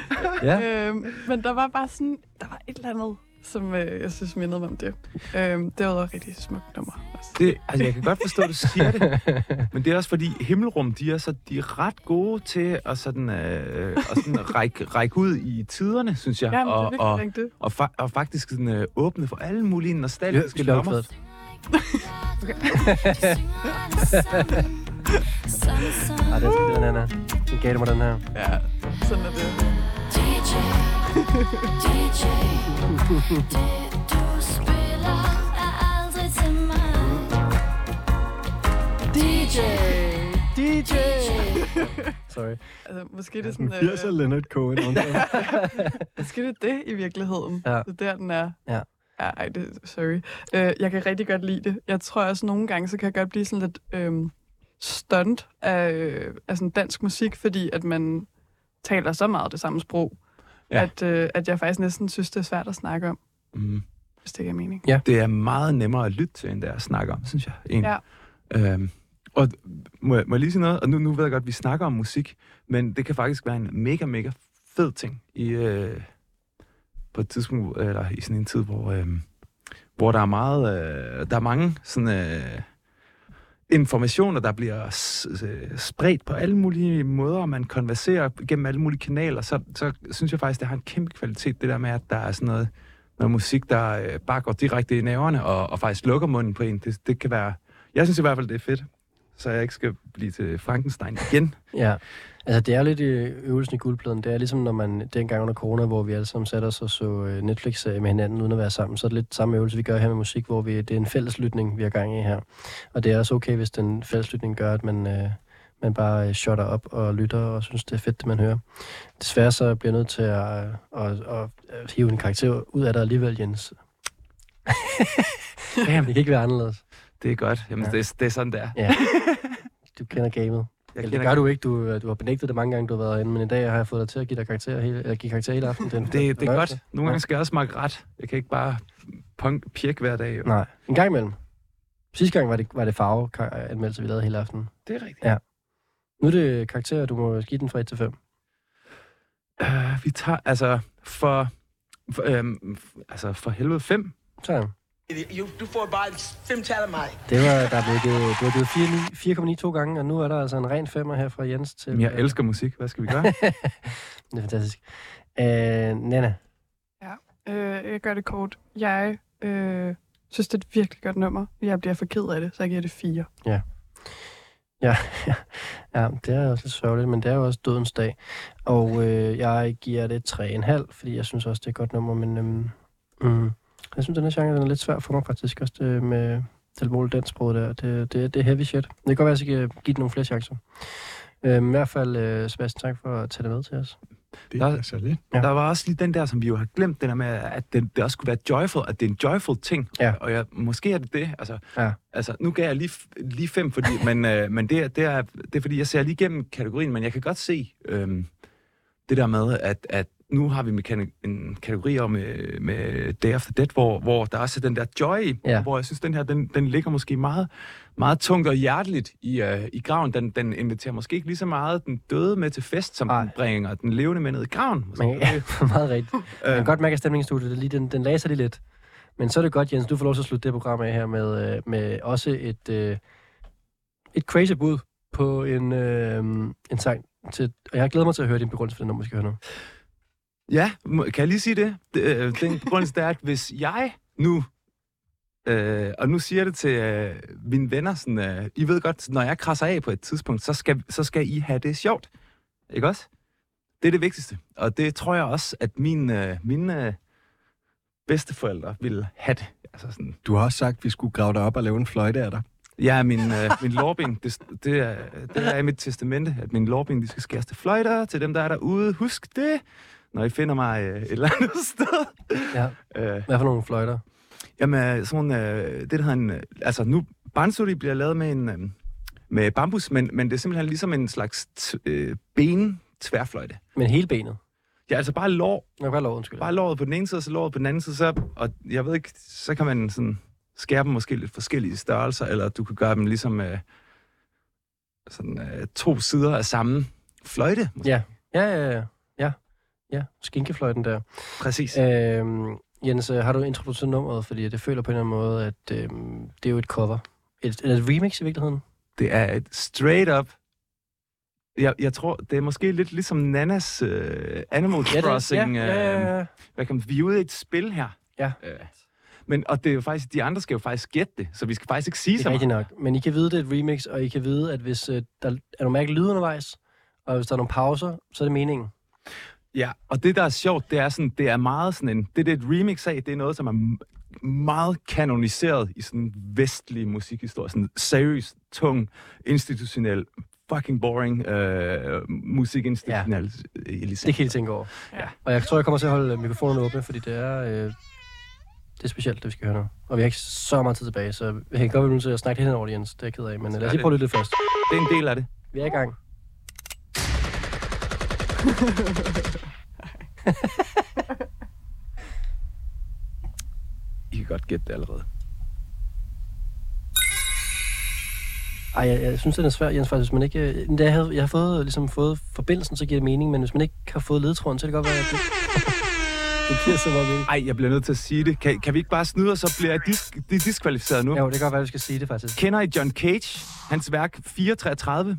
Ja. Øhm, men der var bare sådan, der var et eller andet, som øh, jeg synes mindede mig om det. Øhm, det var et rigtig smukt nummer. Også. det? Altså, jeg kan godt forstå, at du siger det, men det er også fordi Himmelrum, de er, så, de er ret gode til at sådan, øh, at sådan række, række ud i tiderne, synes jeg. Ja, men det er og, og, rigtigt. og, fa- og faktisk sådan, øh, åbne for alle mulige Det nostalgiske er lommer. fedt. Ej, den skal den, Nana. Den gav du mig den her. Ja, sådan er det. [LAUGHS] DJ! DJ! Sorry. Altså, måske det er sådan... 80'er Leonard Cohen. [LAUGHS] måske det er det i virkeligheden. Ja. Det er der, den er. Ja. Ja, ej, det, sorry. Øh, jeg kan rigtig godt lide det. Jeg tror også, nogle gange, så kan jeg godt blive sådan lidt øhm, stunt af, øh, af sådan dansk musik, fordi at man taler så meget det samme sprog, Ja. ja. at, øh, at jeg faktisk næsten synes, det er svært at snakke om, Mm. hvis det giver mening. Det er meget nemmere at lytte til, end det er at snakke om, synes jeg. Egentlig. Ja. Øhm, og må, jeg- må jeg lige sige noget? Og nu, nu ved jeg godt, at vi snakker om musik, men det kan faktisk være en mega, mega fed ting i, øh, på et tidspunkt, eller i sådan en tid, hvor, øh, hvor der er meget, øh, der er mange sådan, øh, informationer, der bliver spredt på alle mulige måder, og man konverserer gennem alle mulige kanaler, så, så synes jeg faktisk, det har en kæmpe kvalitet, det der med, at der er sådan noget, noget musik, der øh, bare går direkte i næverne og, og faktisk lukker munden på en. Det, det kan være... Jeg synes i hvert fald, det er fedt, så jeg ikke skal blive til Frankenstein igen. Ja, altså det er lidt øvelsen i guldpladen. Det er ligesom, når man dengang under corona, hvor vi alle sammen satte os og så øh, netflix med hinanden uden at være sammen, så er det lidt samme øvelse, vi gør her med musik, hvor vi, det er en fælleslytning, vi har gang i her. Og det er også okay, hvis den fælleslytning gør, at man, øh, man bare øh, shutter op og lytter og synes, det er fedt, det man hører. Desværre så bliver jeg nødt til at, at, at, at, hive en karakter ud af dig alligevel, Jens. [LAUGHS] Damn, det kan ikke være anderledes. Det er godt. Jamen, Ja. det, det er sådan, det er. Ja. [LAUGHS] Du kender gamet. Jeg Eller det gør du ikke. Du, du har benægtet det mange gange, du har været inde, men i dag har jeg fået dig til at give dig karakter hele, eller give karakter hele aften. Det er, en Det, det er godt. Nogle gange skal jeg også smage ret. Jeg kan ikke bare punk, pirk hver dag. Jo. Nej, en gang imellem. Sidste gang var det, var det farve-anmeldelse, vi lavede hele aftenen. Det er rigtigt. Ja. Nu er det karakterer, du må give den fra 1 til 5. Uh, vi tager, altså, for, for, øhm, altså, for helvede fem. Så, You, du får bare fem tal af mig. det var, der er blevet givet, du har givet 4,9 4,9 to gange, og nu er der altså en ren femmer her fra Jens til... Jeg elsker musik. Hvad skal vi gøre? [LAUGHS] det er fantastisk. Øh, Nana, Øh, jeg gør det kort. Jeg øh, synes, det er et virkelig godt nummer. Jeg bliver for ked af det, så jeg giver det fire. Ja, ja, [LAUGHS] det er også lidt sørgeligt, men det er jo også dødens dag. Og øh, jeg giver det 3,5, fordi jeg synes også, det er et godt nummer, men øhm, mm, jeg synes, den her genre den er lidt svær for mig faktisk, også det med Delmol den sprog der. Det, det, det er heavy shit. Det kan godt være, at jeg skal give den nogle flere chancer. Øhm, I hvert fald, øh, Sebastian, tak for at tage det med til os. Det Der- er så lidt. Ja. Der var også lige den der, som vi jo har glemt, den der med, at det, det også skulle være joyful, at det er en joyful ting. Ja. Og jeg, måske er det det. Altså, Ja. altså nu gav jeg lige, lige fem, fordi, [LAUGHS] men, øh, men det, er, det, er, det er fordi, jeg ser lige igennem kategorien, men jeg kan godt se øhm, det der med, at, at nu har vi med en kategori om med, med Day the Dead, hvor, hvor der også er den der joy Ja. hvor jeg synes, den her, den, den ligger måske meget, meget tungt og hjerteligt i, øh, i graven. Den, den inviterer måske ikke lige så meget den døde med til fest, som Nej. den bringer den levende med ned i graven. Måske. Men, ja, [LAUGHS] meget rigtigt. Man kan Øh, godt mærke, at stemningsstudiet, det lige, den, den laser lige lidt. Men så er det godt, Jens, du får lov til at slutte det program af her med, øh, med også et, øh, et crazy bud på en, øh, en sang. Til, og jeg glæder mig til at høre din begrundelse for den nummer, vi skal høre nu. Ja, kan jeg lige sige det? det øh, den begrundelse er, at hvis jeg nu, øh, og nu siger det til øh, mine venner, sådan, øh, I ved godt, når jeg krasser af på et tidspunkt, så skal, så skal I have det sjovt. Ikke også? Det er det vigtigste. Og det tror jeg også, at mine, øh, mine øh, bedsteforældre vil have det. Altså sådan, Du har også sagt, at vi skulle grave dig op og lave en fløjte af dig. Ja, min, øh, min lårben, det, det, er, det er i mit testamente, at min lårben, de skal skæres til fløjter til dem, der er derude. Husk det, når I finder mig øh, et eller andet [LAUGHS] sted. Ja. Øh, Hvad for nogle fløjter? jamen, sådan, øh, det der hedder en... øh, Altså, nu, Bansuri bliver lavet med en... Øh, med bambus, men, men det er simpelthen ligesom en slags t- øh, ben tværfløjte. Men hele benet. Ja, altså bare lår, Nå, bare lov, undskyld. bare låret på den ene side, og så låret på den anden side, så, og jeg ved ikke, så kan man sådan skære dem måske lidt forskellige størrelser, eller du kan gøre dem ligesom øh, sådan øh, to sider af samme fløjte. Måske. Ja, ja, ja, ja. Ja, skinkefløjten der. Præcis. Øhm, Jens, øh, har du introduceret nummeret? Fordi det føler på en eller anden måde, at øhm, det er jo et cover. Et, et, et remix i virkeligheden. Det er et straight up... Jeg, jeg tror, det er måske lidt ligesom Nanas øh, Animal Ja, det, Crossing. ja, ja, Øh, hvad kan man, vi er ude i et spil her. Ja. Øh, men, og det er jo faktisk, de andre skal jo faktisk gætte det, så vi skal faktisk ikke sige Det så meget. nok. Men I kan vide, det er et remix, og I kan vide, at hvis øh, der er nogle mærkelige lyde undervejs, og hvis der er nogle pauser, så er det meningen. Ja, og det, der er sjovt, det er, sådan, det er meget sådan en... Det, det er et remix af, det er noget, som er meget kanoniseret i sådan vestlig musikhistorie. Sådan seriøst, tung, institutionel, fucking boring øh, musikinstitutionel ja. Det kan I tænke over. Ja. Og jeg tror, jeg kommer til at holde mikrofonen åbne, fordi det er, øh, det er specielt, det vi skal høre nu. Og vi har ikke så meget tid tilbage, så vi kan godt være nødt til at snakke lidt hen over det, Jens. Det er jeg ked af, men lad os lige prøve lidt først. Det er en del af det. Vi er i gang. I kan godt gætte det allerede. Ej, jeg, jeg synes, det er svært, Jens, faktisk. Hvis man ikke, øh, da jeg, havde, jeg har fået, ligesom, fået forbindelsen, så giver det mening, men hvis man ikke har fået ledtråden, så kan det godt være, at det, det giver så meget mening. Ej, jeg bliver nødt til at sige det. Kan, kan vi ikke bare snyde, og så bliver jeg dis- dis- diskvalificeret nu? Jo, det kan godt være, at vi skal sige det, faktisk. Kender I John Cage? Hans værk 433?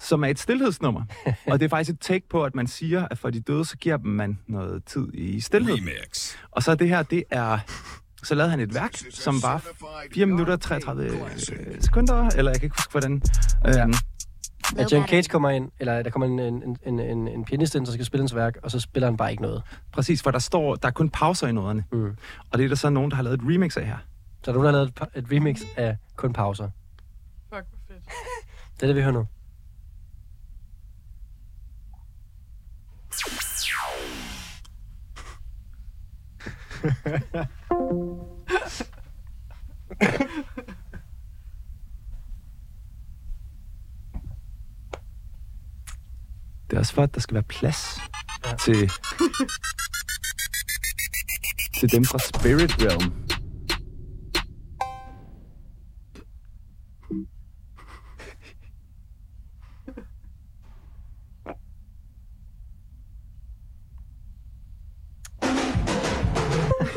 Som er et stillhedsnummer. og det er faktisk et take på, at man siger, at for de døde, så giver dem man noget tid i stillhed. Remix. Og så det her, det er... Så lavede han et værk, som var 4 minutter og 33 øh, sekunder, eller jeg kan ikke huske, hvordan... Øhm, At John Cage kommer ind, eller der kommer en, en, en, en, en pianist ind, der skal spille hans værk, og så spiller han bare ikke noget. præcis, for der står, der er kun pauser i noderne. Mm. Og det er der så nogen, der har lavet et remix af her. Så er der nogen, der har lavet et, et remix af kun pauser. Fuck, hvor fedt. Det er det, vi hører nu. Det er også for, at der skal være plads ja. til, til dem fra Spirit Realm. [LAUGHS]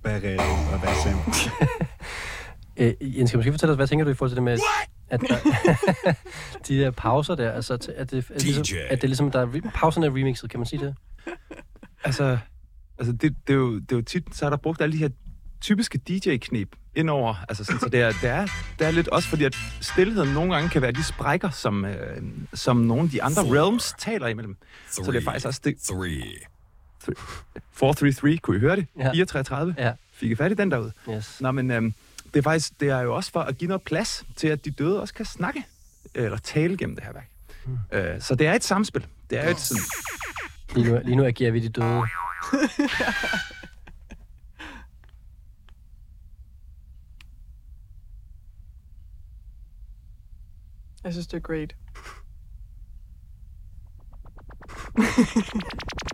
Hvad er real og hvad er sandt? [LAUGHS] Øh, Jens, kan du måske fortælle os, hvad tænker du i forhold til det med, at der, [LAUGHS] de der pauser der, altså, at det, at, ligesom, at det er ligesom, der er pauserne er remixet, kan man sige det? Altså, altså det, det, er jo, det er jo tit, så er der brugt alle de her typiske DJ-knep indover. Altså sådan, så det er, det, er, det er lidt også fordi, at stillheden nogle gange kan være de sprækker, som, øh, som nogle af de andre Four. realms taler imellem. Så det er faktisk også det. Three. 433, kunne I høre det? Ja. 433. Ja. Fik I fat i den derude? Yes. Nå, men øhm, det er faktisk, det er jo også for at give noget plads til, at de døde også kan snakke, eller tale gennem det her værk. Mm. Øh, så det er et samspil. Det er jo et sådan, Lige nu, lige nu agerer vi de døde. Jeg synes, det er great. [LAUGHS]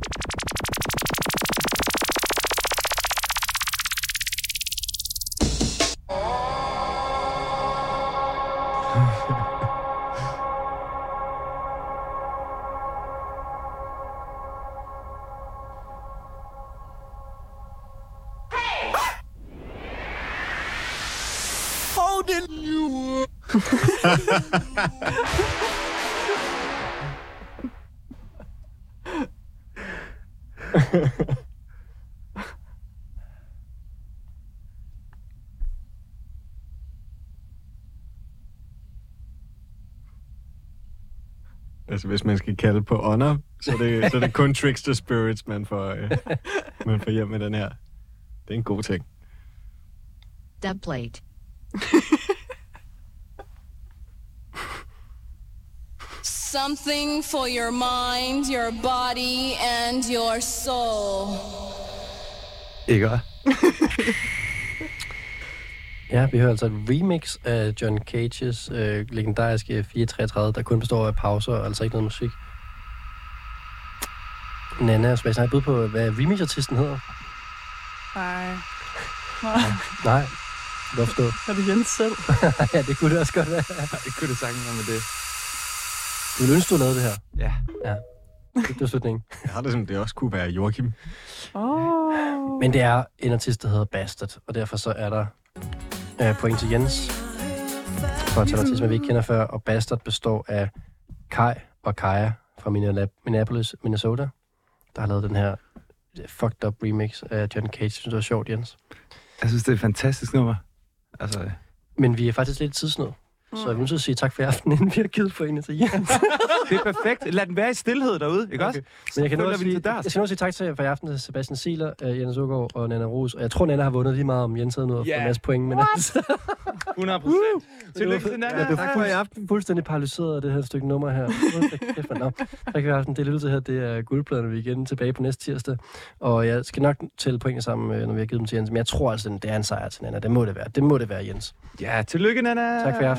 Altså, hvis man skal kalde på honor, så er det, så er det kun [LAUGHS] Trickster Spirits, man får, øh, man får hjem med den her. Det er en god ting. Dubplate. [LAUGHS] Something for your mind, your body, and your soul. ikke? Ja, vi hører altså et remix af John Cages øh, legendariske 433, der kun består af pauser og altså ikke noget musik. Nana og Sebastian, har I bud på, hvad remix-artisten hedder? Nej. [LAUGHS] Nej, du kan forstå. Er det Jens selv? [LAUGHS] ja, det kunne det også godt være. [LAUGHS] Det kunne det sagtens være med det. Du ville ønske, du lavede det her. Ja. Ja. Det var slutningen. Jeg har det som, det også kunne være Joachim. Oh. Men det er en artist, der hedder Bastard, og derfor så er der øh, point til Jens for artist, som vi ikke kender før, og Bastard består af Kai og Kaja fra Minneap- Minneapolis, Minnesota, der har lavet den her fucked up remix af John Cage. Jeg synes, det var sjovt, Jens. Jeg synes, det er et fantastisk nummer. Altså, Men vi er faktisk lidt tidsnød. Så jeg vil nødt til at sige tak for i aften, [LAUGHS] inden vi har givet pointene til Jens. [LAUGHS] Det er perfekt. Lad den være i stillhed derude, ikke også? Men jeg kan nå at vi sige, jeg skal nå sige tak til for i aften til Sebastian Sieler, uh, Jens Ågaard og Nana Rus. Og jeg tror, Nana har vundet lige meget om Jens havde få Ja. en masse point. Men altså, [LAUGHS] 100 procent. Tillykke til Nana. jeg blev fuld, i aften fuldstændig paralyseret af det her stykke nummer her. Nå, tak for i aften. Det lytter til her, det er guldpladerne, vi er igen tilbage på næste tirsdag. Og jeg skal nok tælle pointene sammen, øh, når vi har givet dem til Jens. Men jeg tror altså, det er en sejr til Nana. Det må det være. Det må det være, Jens. Ja, tillykke, Nana. Tak for i aften.